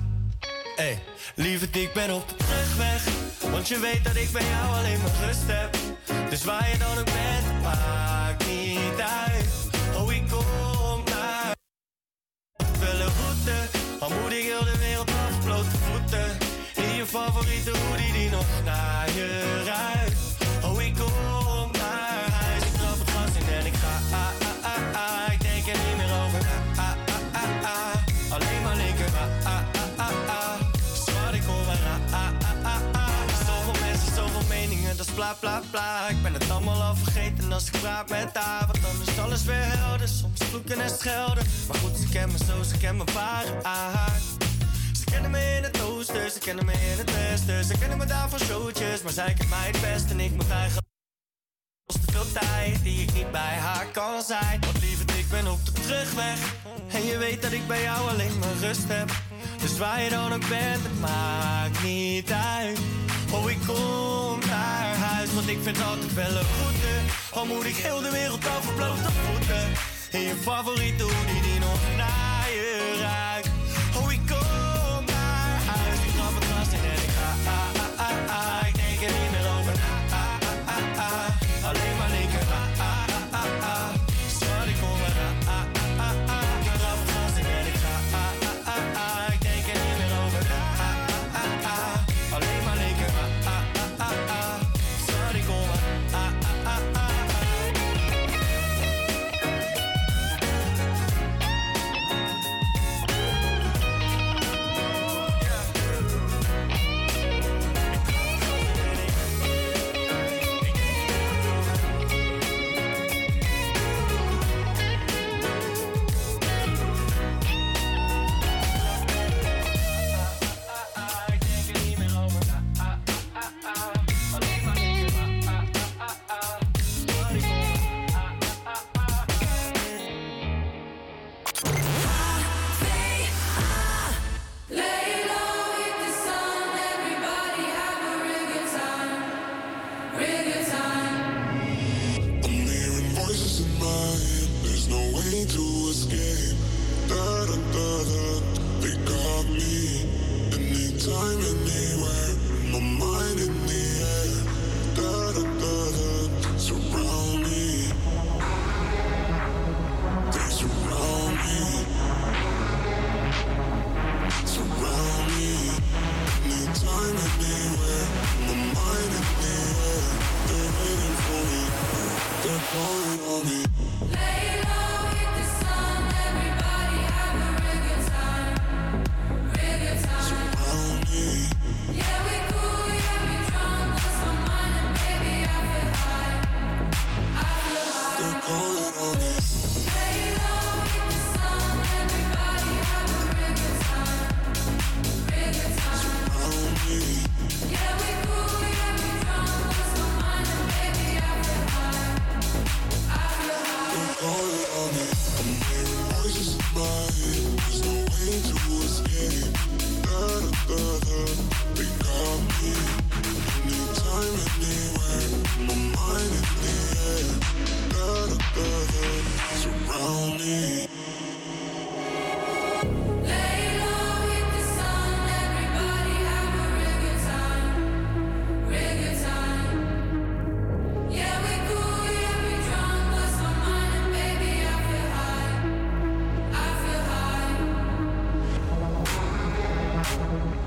Hey, lieverd, ik ben op de terugweg. Want je weet dat ik bij jou alleen maar rust heb. Dus waar je dan ook bent, maakt niet uit. Oh, ik kom naar wel een route. Al moet ik heel de wereld af, blote voeten. In je favoriete hoodie die nog naar je ruikt. Ah, ah, ah, ah. Ik denk er niet meer over. Ah, ah, ah, ah, ah. Alleen maar linker. Ah, ah, ah, ah, ah. Ik maar. Ah, ah, ah, ah, ah. Zoveel mensen, zoveel meningen, dat is bla bla bla. Ik ben het allemaal al vergeten als ik praat met haar. Want dan is alles weer helder. Soms vloeken en schelden. Maar goed, ze kennen me zo, ze kennen me ware aard. Ze kennen me in het oosten, ze kennen me in het westen. Ze kennen me daar van showtjes, maar zij kent mij het best. En ik moet eigenlijk die ik niet bij haar kan zijn. Want lieverd, ik ben op de terugweg. En je weet dat ik bij jou alleen maar rust heb. Dus waar je dan ook bent, het maakt niet uit. Oh, ik kom naar huis, want ik vind altijd wel een route. Al moet ik heel de wereld over blote voeten. In je favoriete hoodie die nog naar je.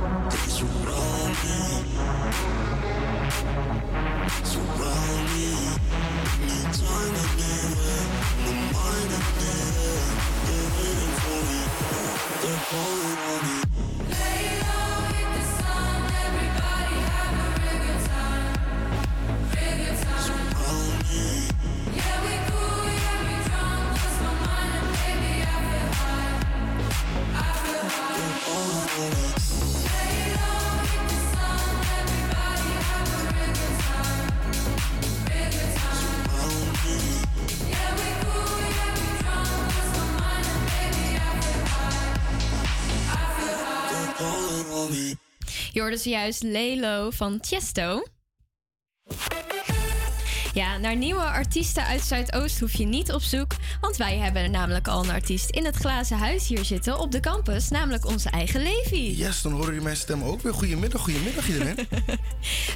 They Je hoorde zojuist Lelo van Tiesto. Ja, naar nieuwe artiesten uit Zuidoost hoef je niet op zoek. Want wij hebben namelijk al een artiest in het glazen huis hier zitten op de campus, namelijk onze eigen Levi. Yes, dan horen jullie mijn stem ook weer. Goedemiddag, goedemiddag iedereen.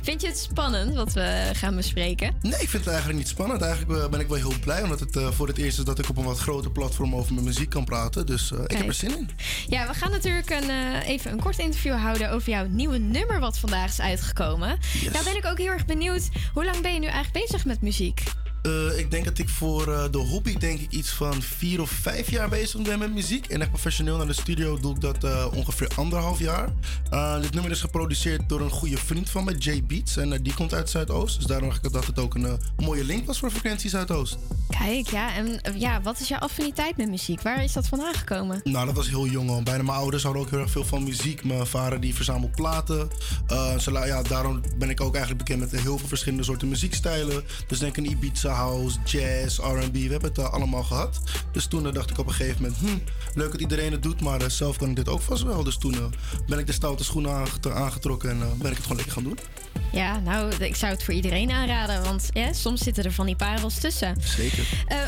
Vind je het spannend wat we gaan bespreken? Nee, ik vind het eigenlijk niet spannend. Eigenlijk eh, ben ik wel heel blij, omdat het eh, voor het eerst is dat ik op een wat groter platform over mijn muziek kan praten. Dus eh, ik heb er zin in. Ja, we gaan natuurlijk een, even een kort interview houden over jouw nieuwe nummer wat vandaag is uitgekomen. Nou ben ik ook heel erg benieuwd, hoe lang ben je nu eigenlijk bezig met muziek? Eh, ik denk dat ik voor eh, de hobby denk ik iets van vier of vijf jaar bezig ben met muziek. En echt professioneel naar de studio doe ik dat eh, ongeveer anderhalf jaar. Dit nummer is geproduceerd door een goede vriend van me, Jay Beats. En die komt uit Zuidoost. Dus daarom dacht ik dat het ook een mooie link was voor frequentie Zuidoost. Kijk, ja, en ja, wat is jouw affiniteit met muziek? Waar is dat vandaan gekomen? Nou, dat was heel jong al. Bijna mijn ouders houden ook heel erg veel van muziek. Mijn vader die verzamelt platen. Ja, daarom ben ik ook eigenlijk bekend met heel veel verschillende soorten muziekstijlen. Dus denk aan Ibiza House, jazz, R&B. We hebben het allemaal gehad. Dus toen dacht ik op een gegeven moment... Hm, leuk dat iedereen het doet, maar eh, zelf kan ik dit ook vast wel. Dus toen eh, ben ik de stoute schoenen aanget- aangetrokken en eh, ben ik het gewoon lekker gaan doen. Ja, nou, ik zou het voor iedereen aanraden, want ja, soms zitten er van die parels tussen. Zeker.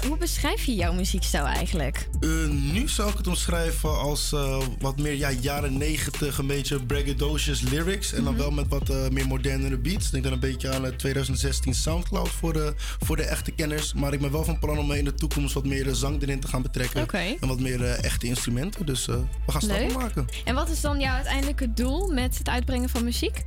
Hoe beschrijf je jouw muziekstijl eigenlijk? Nu zou ik het omschrijven als wat meer ja, jaren 90, een beetje braggadocious lyrics. En dan Mhm. wel met wat meer modernere beats. Denk dan een beetje aan het 2016 Soundcloud voor de, voor de echte kenners. Maar ik ben wel van plan om in de toekomst wat meer eh, zang erin te gaan betrekken. En wat meer eh, echte instrumenten. Dus eh, we gaan stappen maken. En wat is dan jouw uiteindelijke doel met het uitbrengen van muziek?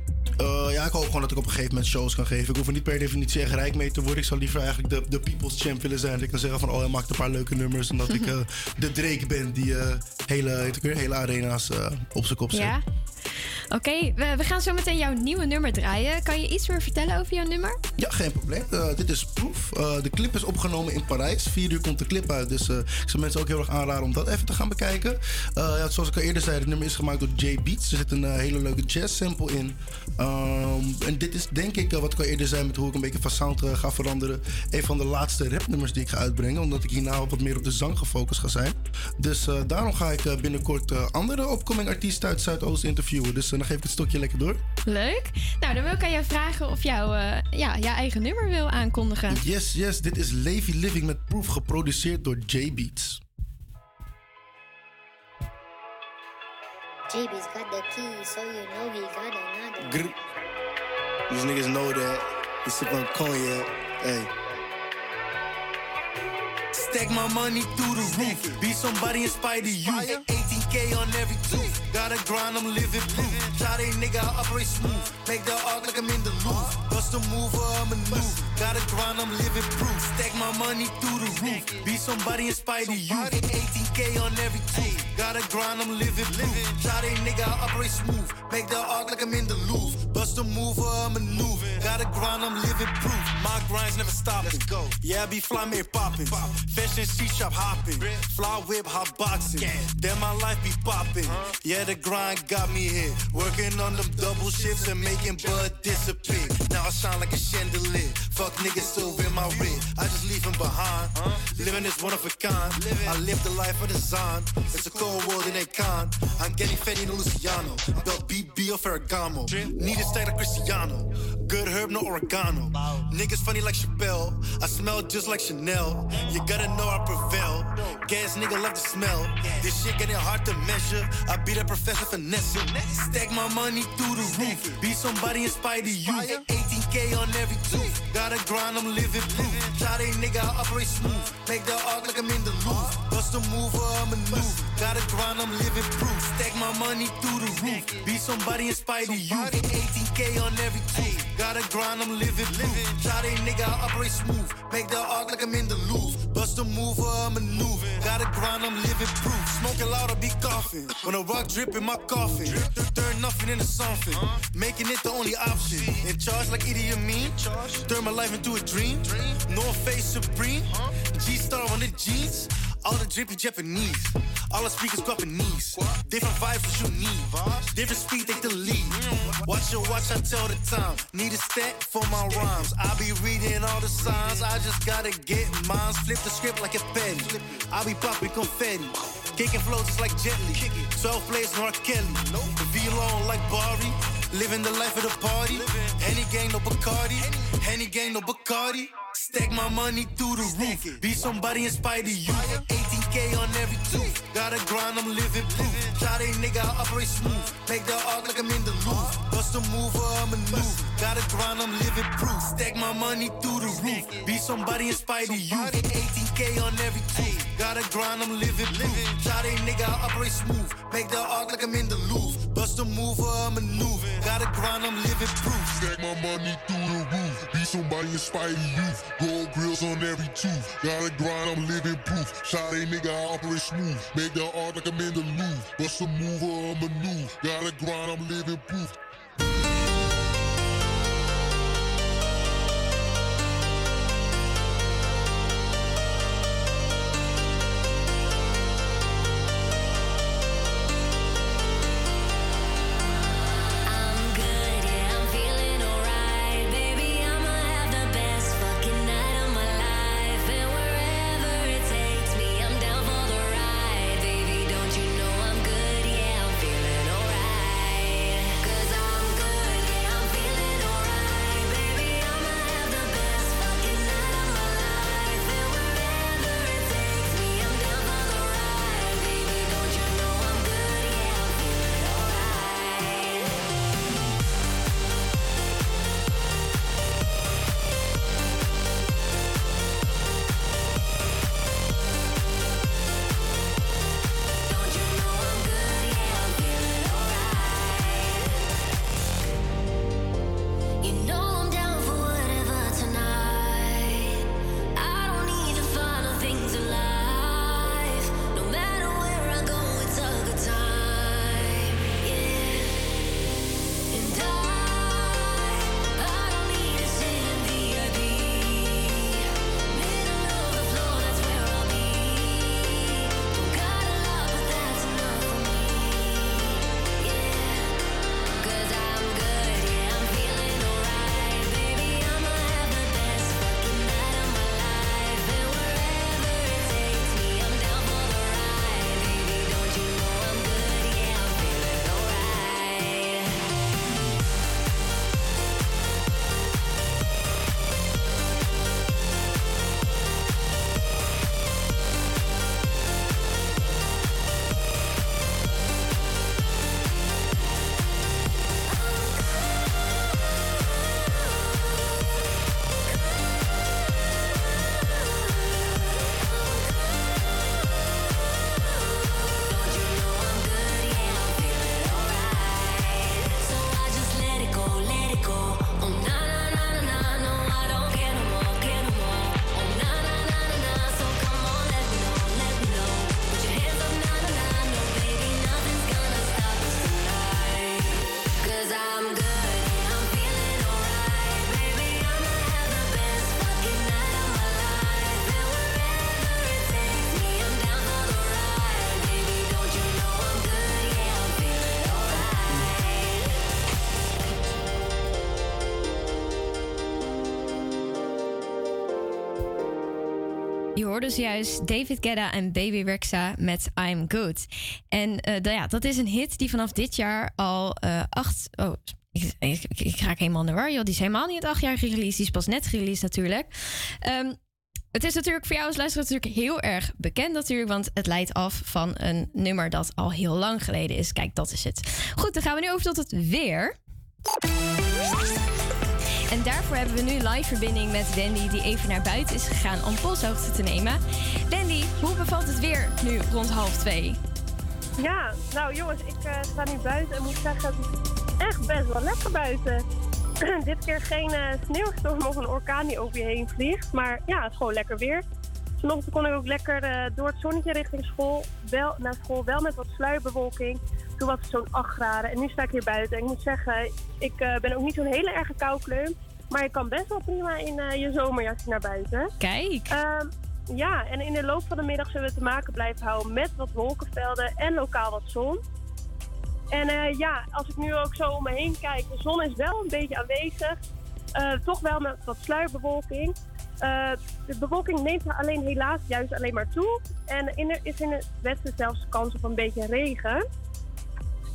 Ja, ik hoop gewoon dat ik op een gegeven moment shows kan geven. Ik hoef er niet per definitie echt rijk mee te worden. Ik zou liever eigenlijk de, de people's champ willen zijn. Dat ik kan zeggen van, oh, hij maakt een paar leuke nummers. En dat ik de Drake ben die hele, hele arena's op zijn kop zet. Ja. Oké, we, gaan zo meteen jouw nieuwe nummer draaien. Kan je iets meer vertellen over jouw nummer? Ja, geen probleem. Eh, dit is Proof. Eh, de clip is opgenomen in Parijs. Vier uur komt de clip uit. Dus eh, ik zou mensen ook heel erg aanraden om dat even te gaan bekijken. Ja, zoals ik al eerder zei, het nummer is gemaakt door Jay Beats. Er zit een hele leuke jazz sample in. Ehm, en dit is denk ik, wat ik al eerder zei met hoe ik een beetje van sound ga veranderen. Een van de laatste rapnummers die ik ga uitbrengen. Omdat ik hierna wat meer op de zang gefocust ga zijn. Dus daarom ga ik binnenkort andere opkoming artiesten uit Zuidoost interviewen. Dus eh, dan geef ik het stokje lekker door. Leuk. Nou, dan wil ik aan jou vragen of jou eh, ja, jouw eigen nummer wil aankondigen. Yes, yes. Dit is Levi Living met Proof, geproduceerd door J Beats. JB's got the key, so you know he got another. Grr. These niggas know that. They sip on cognac. Hey. Stack my money through the roof. Be somebody inspired to you. 18k on every tooth. Gotta grind, I'm living proof. Try they nigga, I operate smooth. Make the arc like I'm in the loop. Bust a move or a maneuver. Gotta grind, I'm living proof. Stack my money through the roof. Be somebody inspired to you. 18k on every tooth. Gotta grind, I'm living proof. Try they nigga, I operate smooth. Make the arc like I'm in the loop. Bust a move or a maneuver. Gotta grind, I'm living proof. My grind's never stopping. Let's go. Yeah, I be fly me popping. Fashion seat shop hopping. Fly whip hot boxing. Then my life be popping. Yeah, the grind got me here. Working on them double shifts and making bud disappear. Now I shine like a chandelier. Fuck niggas still in my rear. I just leave him behind. Living is one of a kind. I live the life of design. It's a cold world in a con. I'm getting Fetty and Luciano. Belt BB or Ferragamo. Need a stack of Cristiano. Good herb, no oregano. Niggas funny like Chappelle. I smell just like Chanel. You gotta know I prevail. Gas nigga love the smell. This shit getting hard to measure. I be that professor finesse. Stack my money through the roof. Be somebody inspired to you. 18k on every tooth. Gotta grind, I'm living proof. Try they nigga, I operate smooth. Make the arc like I'm in the loop. Bust a move or I'm a maneuver. Gotta grind, I'm living proof. Stack my money through the roof. Be somebody inspired to you. 18k on every tooth. Gotta grind, I'm living proof. Try they nigga, I operate smooth. Make the arc like I'm in the loop. Bust a move or a maneuver. Gotta grind, I'm living proof. Smoking loud, I be coughing. When a rock drip in my coffin. Turn nothing into something. Making it the only option. In charge like Idi Amin. Turn my life into a dream. North Face Supreme. G Star on the jeans. All the drippy Japanese. All the speakers Japanese. Different vibes that you need. Different speed, take the lead. Watch your watch, I tell the time. Need a stack for my rhymes. I be reading all the signs. I just gotta get mines. Flip the script like a penny. I be popping confetti. Kicking flows just like Jet Li. 12 plays, R. Kelly. V long like Barry. Living the life of the party. Any gang, no Bacardi. Any gang, no Bacardi. Stack my money through the roof. Be somebody inspired to you. 18K on every tooth. Gotta grind, I'm living proof. Try they nigga, I operate smooth. Make the arc like I'm in the loop. Bust a move or I'm a move. Gotta grind, I'm living proof. Stack my money through the roof. Be somebody inspired to you. 18K on every tooth. Gotta grind, I'm living proof. Try they nigga, I operate smooth. Make the arc like I'm in the loop. Bust a move or I'm a move. Gotta grind, I'm living proof. Stack my money through the roof. Be somebody inspired youth. Gold grills on every tooth. Gotta grind, I'm living proof. Shot a nigga, I operate smooth. Make the art like I'm in the loop. Bust a move or I'm a move. Gotta grind, I'm living proof. Hoorde zojuist David Guetta en Baby Rexa met I'm Good. En eh, ja, dat is een hit die vanaf dit jaar al eh, acht... Oh, ik, ik, raak helemaal de war. Die is helemaal niet het acht jaar gereleased. Die is pas net gereleased natuurlijk. Ehm, het is natuurlijk voor jou als luisteraar natuurlijk heel erg bekend natuurlijk. Want het leidt af van een nummer dat al heel lang geleden is. Kijk, dat is het. Goed, dan gaan we nu over tot het weer. En daarvoor hebben we nu live verbinding met Wendy, die even naar buiten is gegaan om polshoogte te nemen. Wendy, hoe bevalt het weer nu rond half twee? Ja, nou jongens, ik eh, sta nu buiten en moet zeggen, het is echt best wel lekker buiten. Dit keer geen eh, sneeuwstorm of een orkaan die over je heen vliegt, maar ja, het is gewoon lekker weer. Vanochtend kon ik ook lekker eh, door het zonnetje richting school, wel, naar school, wel met wat sluierbewolking. Toen was het zo'n 8 graden en nu sta ik hier buiten. En ik moet zeggen, ik eh, ben ook niet zo'n hele erge koukleum, maar je kan best wel prima in eh, je zomerjasje naar buiten. Kijk. Ehm, ja, en in de loop van de middag zullen we te maken blijven houden met wat wolkenvelden en lokaal wat zon. En ja, als ik nu ook zo om me heen kijk, de zon is wel een beetje aanwezig. Toch wel met wat sluierbewolking. Eh, de bewolking neemt alleen helaas juist alleen maar toe. En er is in het westen zelfs kans op een beetje regen.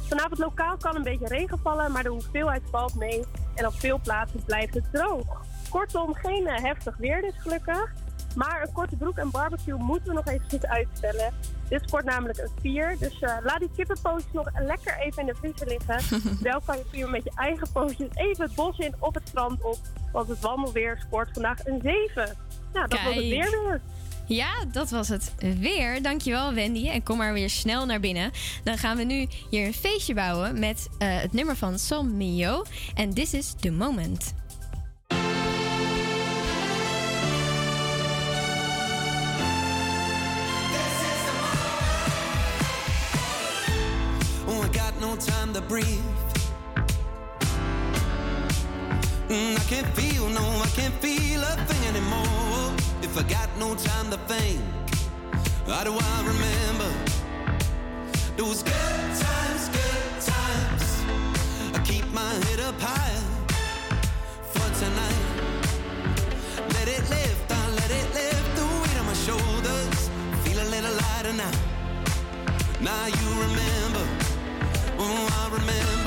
Vanavond lokaal kan een beetje regen vallen, maar de hoeveelheid valt mee. En op veel plaatsen blijft het droog. Kortom, geen eh, heftig weer dus gelukkig. Maar een korte broek en barbecue moeten we nog eventjes uitstellen. Dit scoort namelijk een 4. Dus eh, laat die kippenpootjes nog lekker even in de vriezer liggen. Wel kan je prima met je eigen pootjes even het bos in of het strand op. Want het wandelweer scoort vandaag een 7. Nou, dat was het Kijk. weer weer. Ja, dat was het weer. Dankjewel Wendy. En kom maar weer snel naar binnen. Dan gaan we nu hier een feestje bouwen met eh, het nummer van Sam Mio. En This is the Moment. No time to breathe. Mm, I can't feel, no, I can't feel a thing anymore. If I got no time to think, how do I remember those good times, good times? I keep my head up high for tonight. Let it lift, I let it lift the weight on my shoulders. Feel a little lighter now. Now you remember, oh, I remember.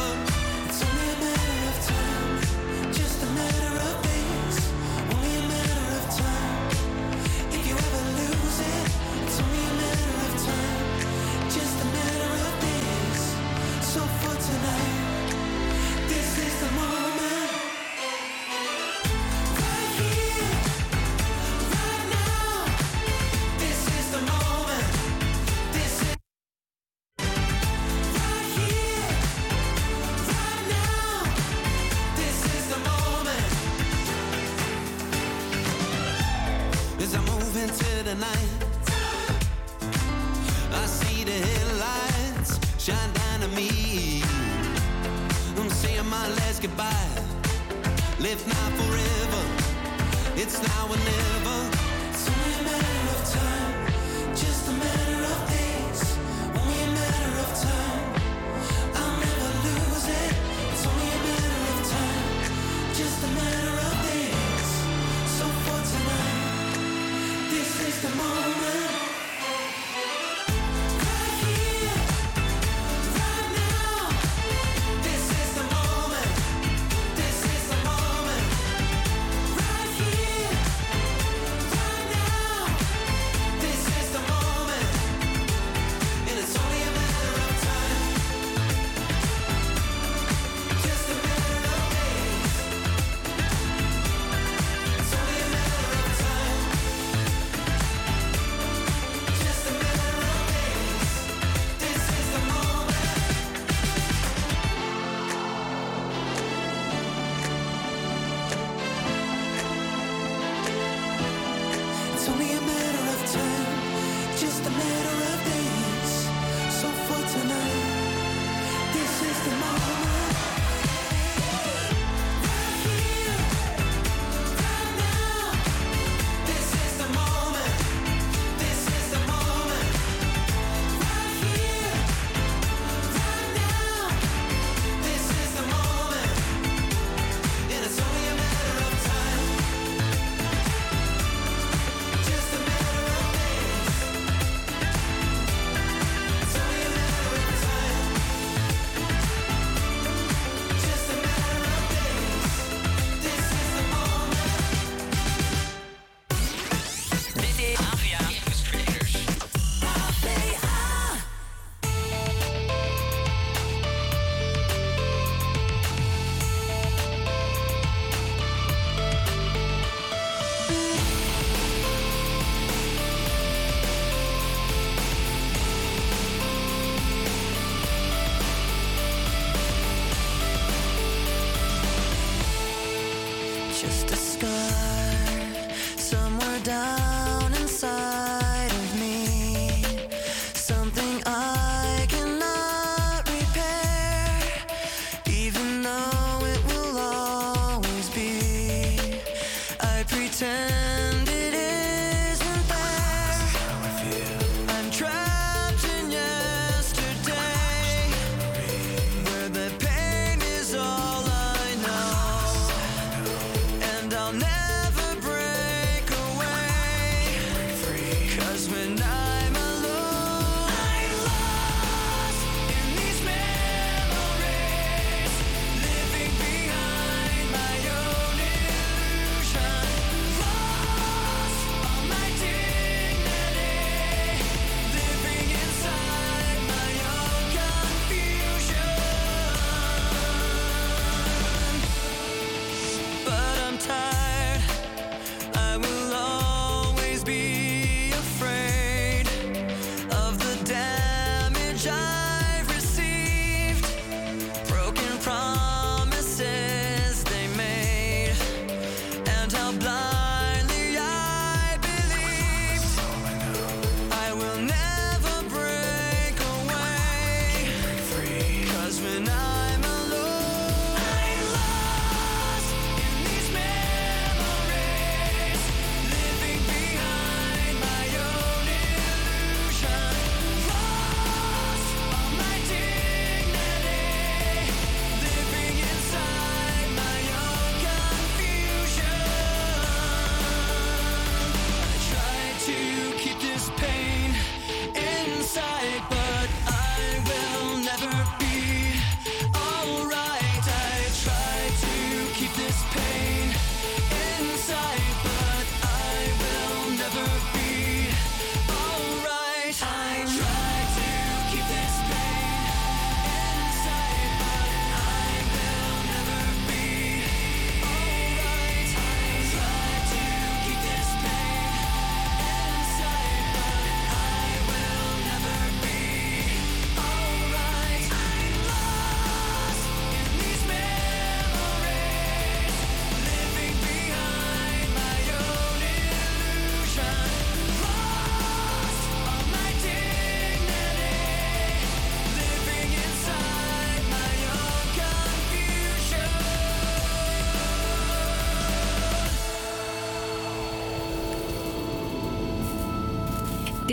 Just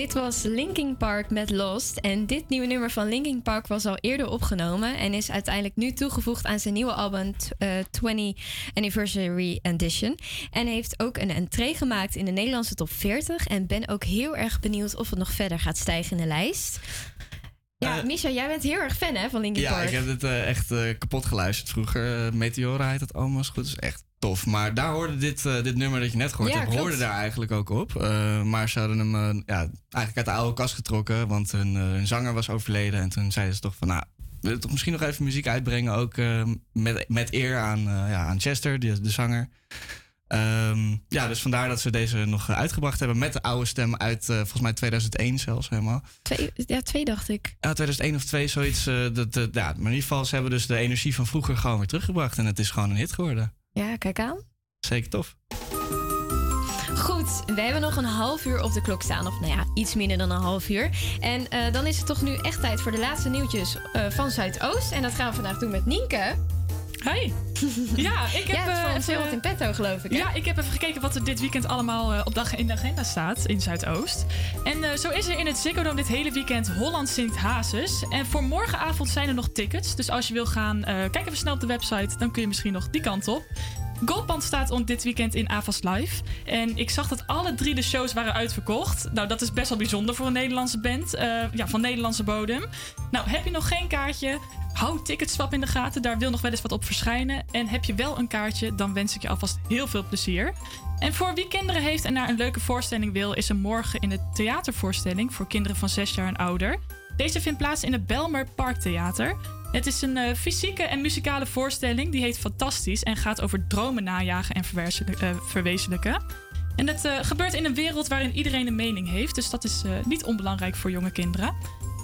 Dit was Linkin Park met Lost. En dit nieuwe nummer van Linkin Park was al eerder opgenomen. En is uiteindelijk nu toegevoegd aan zijn nieuwe album t- eh, 20 Anniversary Edition. En heeft ook een entree gemaakt in de Nederlandse top 40. En ben ook heel erg benieuwd of het nog verder gaat stijgen in de lijst. Ja, Eh, Misha, jij bent heel erg fan hè, van Linkin Ja, Park. ik heb het eh, echt kapot geluisterd vroeger. Meteora heet het allemaal goed is. Echt tof. Maar daar hoorde dit, eh, dit nummer dat je net gehoord Ja, hebt, hoorde daar eigenlijk ook op. Eh, maar ze hadden hem eh, ja, eigenlijk uit de oude kast getrokken. Want hun, hun zanger was overleden. En toen zeiden ze toch van, nou, wil je toch misschien nog even muziek uitbrengen. Ook met, met eer aan, ja, aan Chester, de, de zanger. Ehm, ja, dus vandaar dat ze deze nog uitgebracht hebben met de oude stem uit volgens mij 2001 zelfs helemaal. Twee, ja, twee dacht ik. Ja, 2001 of 2, zoiets. dat, dat- ja, maar in ieder geval, ze hebben dus de energie van vroeger gewoon weer teruggebracht. En het is gewoon een hit geworden. Ja, kijk aan. Zeker tof. Goed, we hebben nog een half uur op de klok staan. Of nou ja, iets minder dan een half uur. En eh, dan is het toch nu echt tijd voor de laatste nieuwtjes eh, van Zuidoost. En dat gaan we vandaag doen met Nienke. Hi. Ja, ik heb... Ja, voor eh, even- wat in petto, geloof ik. hè? Ja, ik heb even gekeken wat er dit weekend allemaal eh, op de, in de agenda staat in Zuidoost. En eh, zo is er in het Ziggo Dome dit hele weekend Holland zingt Hazes. En voor morgenavond zijn er nog tickets. Dus als je wil gaan, kijk even snel op de website. Dan kun je misschien nog die kant op. Goldband staat on dit weekend in Avas Live. En ik zag dat alle drie de shows waren uitverkocht. Nou, dat is best wel bijzonder voor een Nederlandse band. eh, ja, van Nederlandse bodem. Nou, heb je nog geen kaartje? Hou Ticketswap in de gaten. Daar wil nog wel eens wat op verschijnen. En heb je wel een kaartje, dan wens ik je alvast heel veel plezier. En voor wie kinderen heeft en naar een leuke voorstelling wil... is er morgen in de theatervoorstelling voor kinderen van 6 jaar en ouder. Deze vindt plaats in het Belmer Parktheater. Het is een eh, fysieke en muzikale voorstelling. Die heet Fantastisch en gaat over dromen najagen en eh, verwezenlijken. En dat eh, gebeurt in een wereld waarin iedereen een mening heeft. Dus dat is niet onbelangrijk voor jonge kinderen.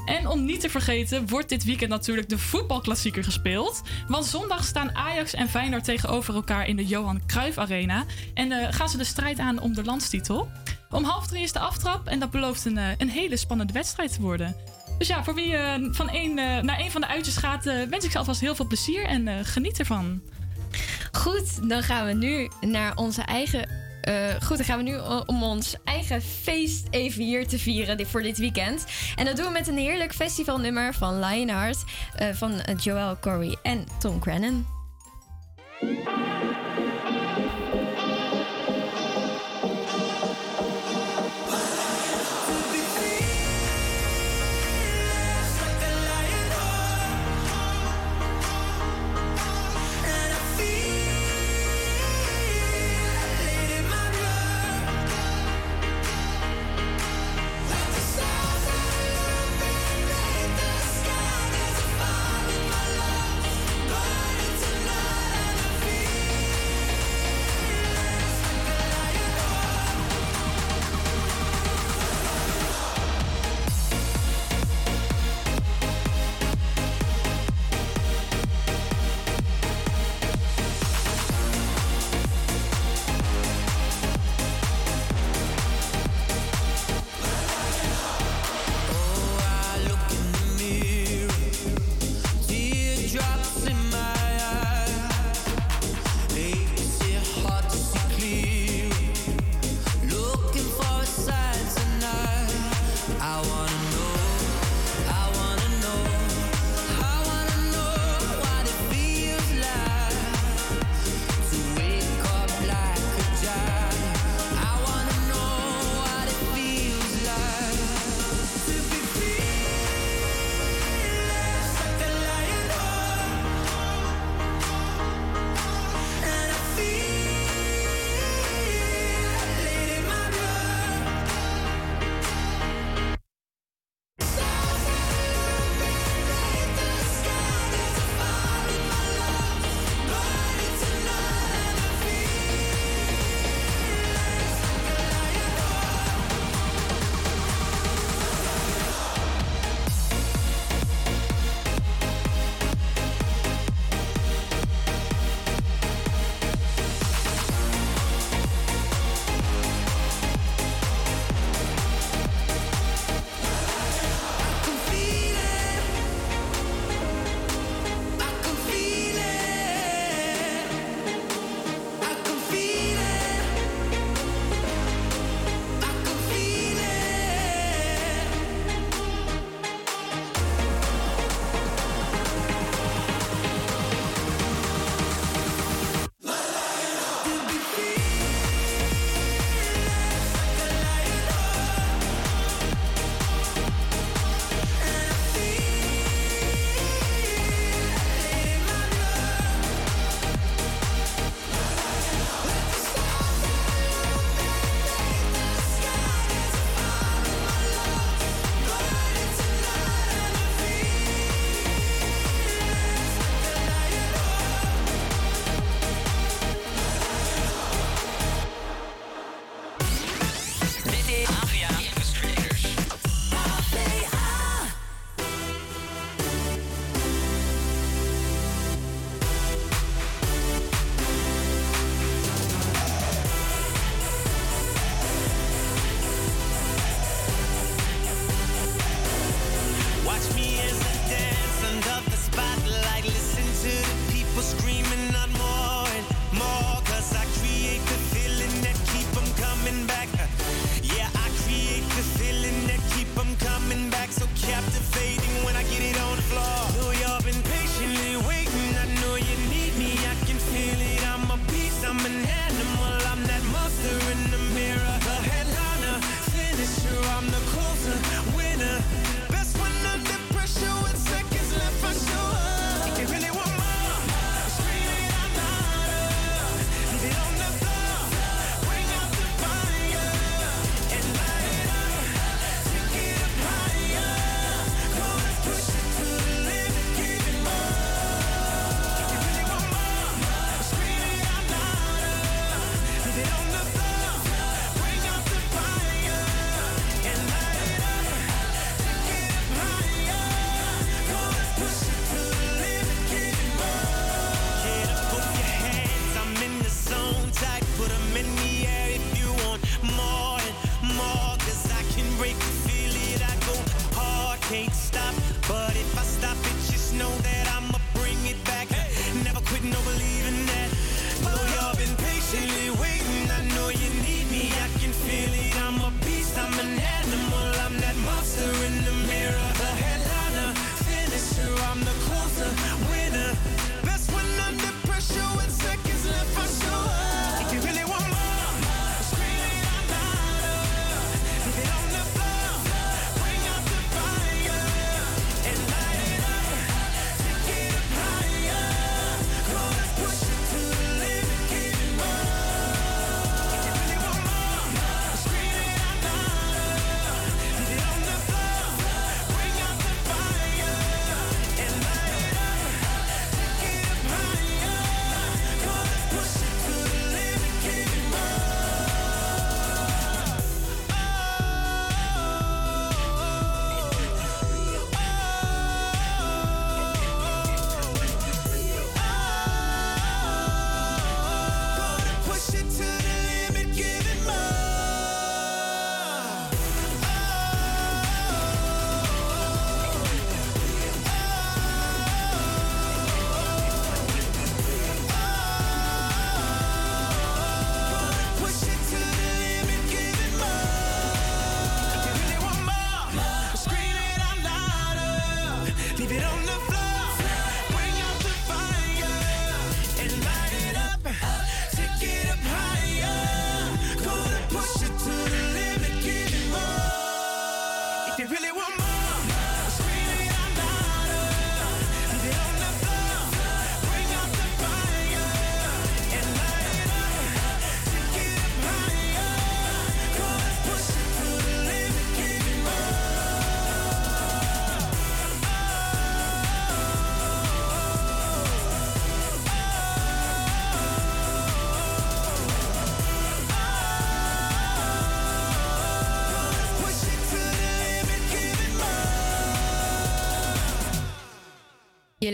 En om niet te vergeten wordt dit weekend natuurlijk de voetbalklassieker gespeeld. Want zondag staan Ajax en Feyenoord tegenover elkaar in de Johan Cruijff Arena. En gaan ze de strijd aan om de landstitel. Om half drie is de aftrap en dat belooft een, een hele spannende wedstrijd te worden. Dus ja, voor wie eh, van één, eh, naar een van de uitjes gaat, eh, wens ik ze alvast heel veel plezier en geniet ervan. Goed, dan gaan we nu naar onze eigen. goed, dan gaan we nu om ons eigen feest even hier te vieren voor dit weekend. En dat doen we met een heerlijk festivalnummer van Lionheart. van Joel Corey en Tom Crennan.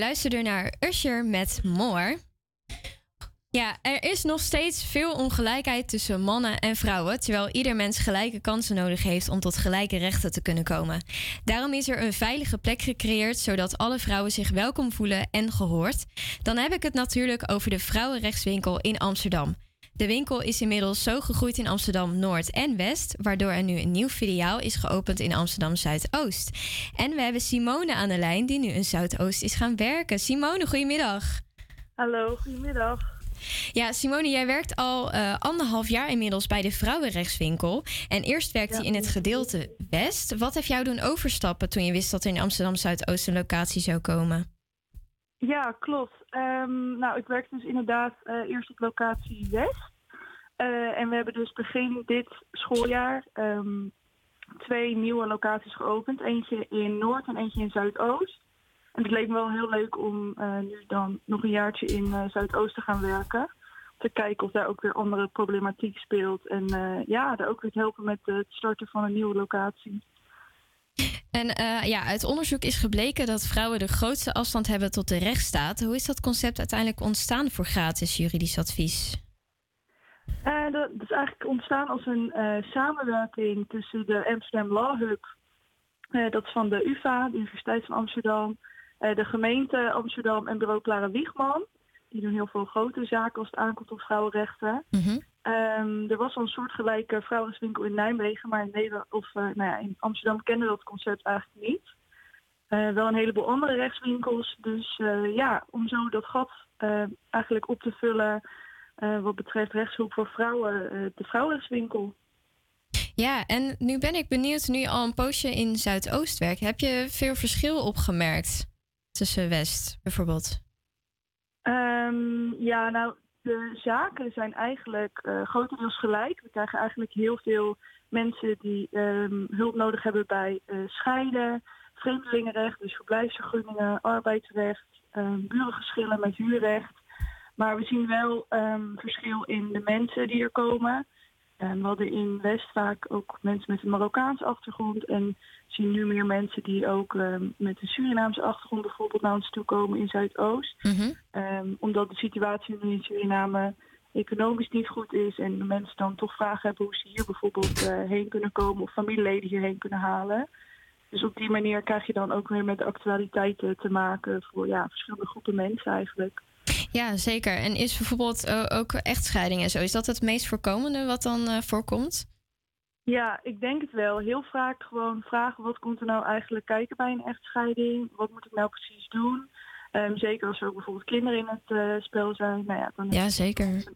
Luisterde naar Usher met More. Ja, er is nog steeds veel ongelijkheid tussen mannen en vrouwen, terwijl ieder mens gelijke kansen nodig heeft om tot gelijke rechten te kunnen komen. Daarom is er een veilige plek gecreëerd zodat alle vrouwen zich welkom voelen en gehoord. Dan heb ik het natuurlijk over de Vrouwenrechtswinkel in Amsterdam. De winkel is inmiddels zo gegroeid in Amsterdam Noord en West, waardoor er nu een nieuw filiaal is geopend in Amsterdam Zuidoost. En we hebben Simone aan de lijn, die nu in Zuidoost is gaan werken. Simone, goedemiddag. Hallo, goedemiddag. Ja, Simone, jij werkt al eh, anderhalf jaar inmiddels bij de Vrouwenrechtswinkel. En eerst werkte je in het gedeelte West. Wat heb jou doen overstappen toen je wist dat er in Amsterdam Zuidoost een locatie zou komen? Ja, klopt. Ehm, nou, ik werk dus inderdaad eh, eerst op locatie West. Eh, en we hebben dus begin dit schooljaar ehm, twee nieuwe locaties geopend. Eentje in Noord en eentje in Zuidoost. En het leek me wel heel leuk om eh, nu dan nog een jaartje in eh, Zuidoost te gaan werken. Te kijken of daar ook weer andere problematiek speelt. En ja, daar ook weer te helpen met het starten van een nieuwe locatie. En ja, uit onderzoek is gebleken dat vrouwen de grootste afstand hebben tot de rechtsstaat. Hoe is dat concept uiteindelijk ontstaan voor gratis juridisch advies? Eh, dat is eigenlijk ontstaan als een eh, samenwerking tussen de Amsterdam Law Hub, eh, dat is van de UvA, de Universiteit van Amsterdam, de gemeente Amsterdam en bureau Clara Wiegman. Die doen heel veel grote zaken als het aankomt op vrouwenrechten. Ehm, er was al een soortgelijke vrouwenrechtswinkel in Nijmegen, maar in, Nederland, of, nou ja, in Amsterdam kenden we dat concept eigenlijk niet. Wel een heleboel andere rechtswinkels. Dus ja, om zo dat gat eigenlijk op te vullen eh, wat betreft rechtshulp voor vrouwen, eh, de vrouwenrechtswinkel. Ja, en nu ben ik benieuwd, nu je al een poosje in Zuidoost werkt, heb je veel verschil opgemerkt tussen West bijvoorbeeld? Ehm, ja, nou, de zaken zijn eigenlijk eh, grotendeels gelijk. We krijgen eigenlijk heel veel mensen die ehm, hulp nodig hebben bij scheiden, vreemdelingenrecht, dus verblijfsvergunningen, arbeidsrecht, ehm, burengeschillen met huurrecht. Maar we zien wel ehm, verschil in de mensen die er komen. En we hadden in West vaak ook mensen met een Marokkaanse achtergrond. En zien nu meer mensen die ook ehm, met een Surinaamse achtergrond bijvoorbeeld naar ons toe komen in Zuidoost. Ehm, omdat de situatie nu in Suriname economisch niet goed is. En de mensen dan toch vragen hebben hoe ze hier bijvoorbeeld eh, heen kunnen komen. Of familieleden hierheen kunnen halen. Dus op die manier krijg je dan ook weer met de actualiteiten te maken voor ja, verschillende groepen mensen eigenlijk. Ja, zeker. En is bijvoorbeeld eh, ook echtscheiding en zo, is dat het meest voorkomende wat dan eh, voorkomt? Ja, ik denk het wel. Heel vaak gewoon vragen wat komt er nou eigenlijk kijken bij een echtscheiding? Wat moet ik nou precies doen? Ehm, zeker als er ook bijvoorbeeld kinderen in het eh, spel zijn. Nou ja, dan Ja, zeker.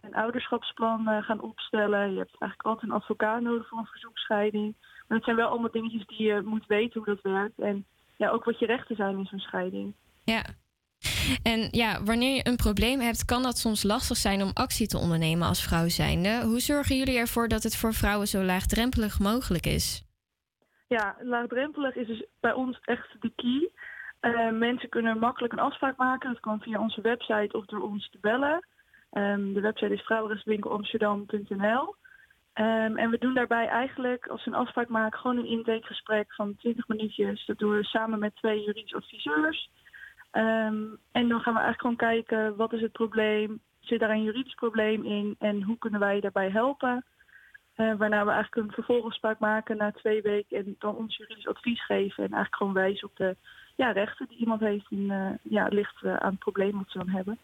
een ouderschapsplan gaan opstellen. Je hebt eigenlijk altijd een advocaat nodig voor een verzoekscheiding. Maar het zijn wel allemaal dingetjes die je moet weten hoe dat werkt. En ja, ook wat je rechten zijn in zo'n scheiding. Ja. En ja, wanneer je een probleem hebt, kan dat soms lastig zijn om actie te ondernemen als vrouw zijnde. Hoe zorgen jullie ervoor dat het voor vrouwen zo laagdrempelig mogelijk is? Ja, laagdrempelig is dus bij ons echt de key. Eh, mensen kunnen makkelijk een afspraak maken. Dat kan via onze website of door ons te bellen. Ehm, de website is vrouwenrechtswinkelamsterdam.nl. Ehm, en we doen daarbij eigenlijk, als ze een afspraak maken, gewoon een intakegesprek van 20 minuutjes. Dat doen we samen met twee juridisch adviseurs. Ehm, en dan gaan we eigenlijk gewoon kijken, wat is het probleem? Zit daar een juridisch probleem in? En hoe kunnen wij daarbij helpen? Eh, waarna we eigenlijk een vervolgafspraak maken na twee weken en dan ons juridisch advies geven. En eigenlijk gewoon wijzen op de ja, rechten die iemand heeft en eh, ja, ligt eh, aan het probleem wat ze dan hebben.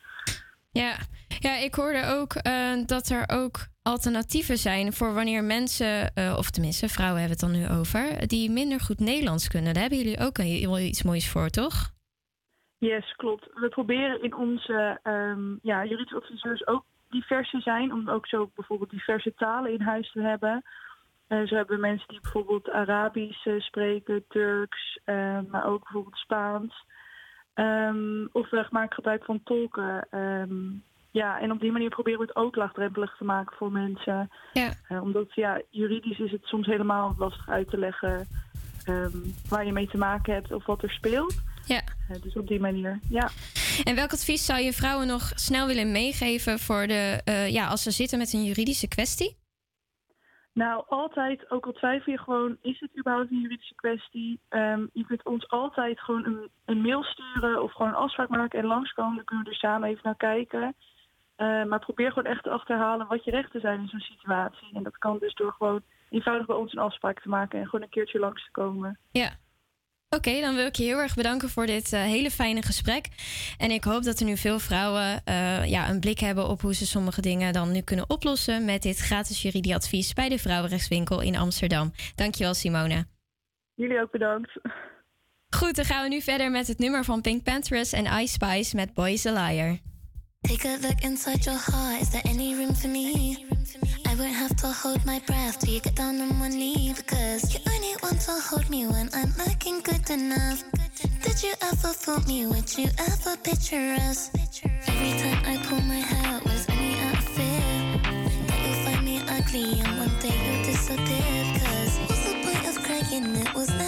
Ja, ja ik hoorde ook dat er ook alternatieven zijn voor wanneer mensen, of tenminste vrouwen hebben het dan nu over, die minder goed Nederlands kunnen. Daar hebben jullie ook wel iets moois voor, toch? Yes, klopt. We proberen in onze ehm ja, juridische adviseurs ook divers te zijn, om ook zo bijvoorbeeld diverse talen in huis te hebben. Eh, zo hebben we mensen die bijvoorbeeld Arabisch eh, spreken, Turks, eh, maar ook bijvoorbeeld Spaans. Ehm, of we maken gebruik van tolken. Ehm, ja, en op die manier proberen we het ook laagdrempelig te maken voor mensen. Ja. Omdat ja, juridisch is het soms helemaal lastig uit te leggen ehm, waar je mee te maken hebt of wat er speelt. Ja. Eh, dus op die manier, ja. En welk advies zou je vrouwen nog snel willen meegeven voor de, eh, ja, als ze zitten met een juridische kwestie? Nou, altijd, ook al twijfel je gewoon, is het überhaupt een juridische kwestie? Ehm, je kunt ons altijd gewoon een, een mail sturen of gewoon een afspraak maken en langskomen. Dan kunnen we er samen even naar kijken. Eh, maar probeer gewoon echt te achterhalen wat je rechten zijn in zo'n situatie. En dat kan dus door gewoon eenvoudig bij ons een afspraak te maken en gewoon een keertje langs te komen. Ja. Oké, dan wil ik je heel erg bedanken voor dit eh, hele fijne gesprek. En ik hoop dat er nu veel vrouwen eh, ja, een blik hebben op hoe ze sommige dingen dan nu kunnen oplossen met dit gratis juridieadvies bij de Vrouwenrechtswinkel in Amsterdam. Dankjewel, Simone. Jullie ook bedankt. Goed, dan gaan we nu verder met het nummer van Pink Panthers en Ice Spice met Boy is a Liar. Take a look inside your heart. Is there any room for me? I won't have to hold my breath till you get down on one knee because you only want to hold me when I'm looking good enough. Did you ever fool me? Would you ever picture us? Every time I pull my hair was only out of fear that you'll find me ugly and one day you'll disappear. Cause what's the point of crying? It was never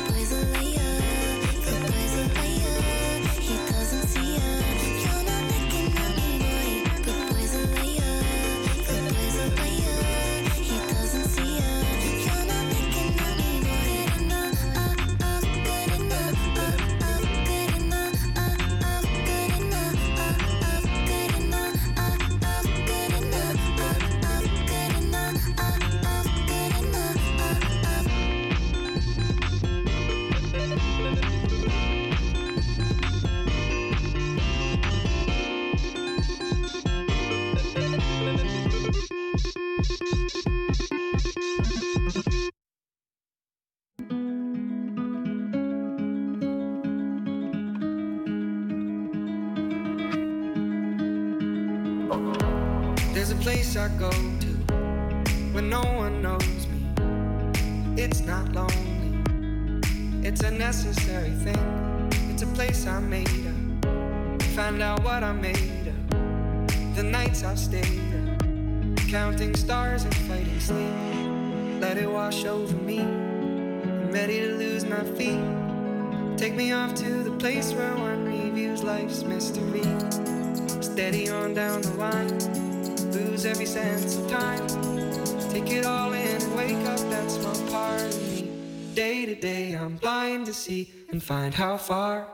To day, I'm blind to see and find how far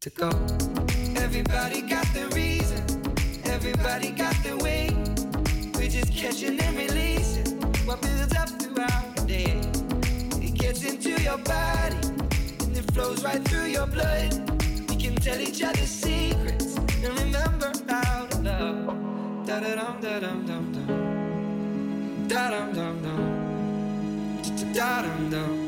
to go. Everybody got their reason, everybody got their way. We're just catching and releasing what builds up throughout the day. It gets into your body and it flows right through your blood. We can tell each other secrets and remember how to love. Da da dum da dum dum dum. Da dum dum dum. Da dum dum.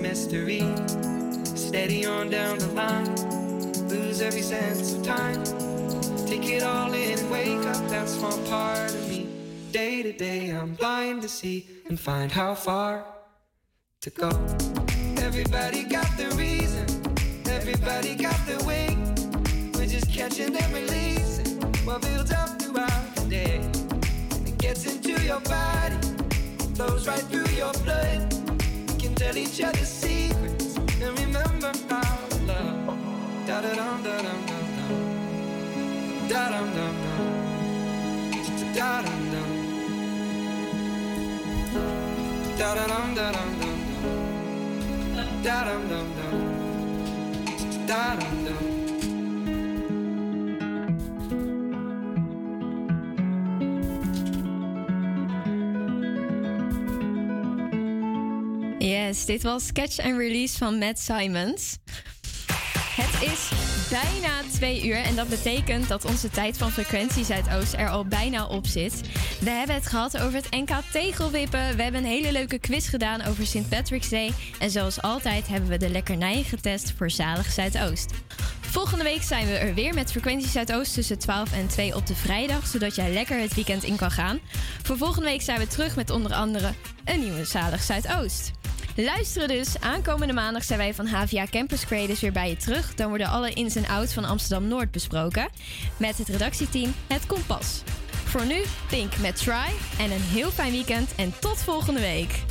Mystery. Steady on down the line, lose every sense of time. Take it all in and wake up, that's one part of me. Day to day, I'm blind to see and find how far to go. Everybody got the reason, everybody got the way. We're just catching and releasing what builds up throughout the day. It gets into your body, flows right through your blood. Tell each other secrets and remember our love. Da da dum da dum dum dum. Da dum dum dum. Da dum dum. Da da dum da dum dum dum. Da dum dum dum. Da dum dum. Dit was Catch and Release van Matt Simons. Het is bijna twee uur en dat betekent dat onze tijd van frequentie Zuidoost er al bijna op zit. We hebben het gehad over het NK tegelwippen. We hebben een hele leuke quiz gedaan over St. Patrick's Day. En zoals altijd hebben we de lekkernijen getest voor Zalig Zuidoost. Volgende week zijn we er weer met frequentie Zuidoost tussen 12 en 2 op de vrijdag, zodat jij lekker het weekend in kan gaan. Voor volgende week zijn we terug met onder andere een nieuwe Zalig Zuidoost. Luisteren dus. Aankomende maandag zijn wij van HVA Campus Creators weer bij je terug. Dan worden alle ins en outs van Amsterdam Noord besproken. Met het redactieteam Het Kompas. Voor nu, Pink met Try. En een heel fijn weekend en tot volgende week.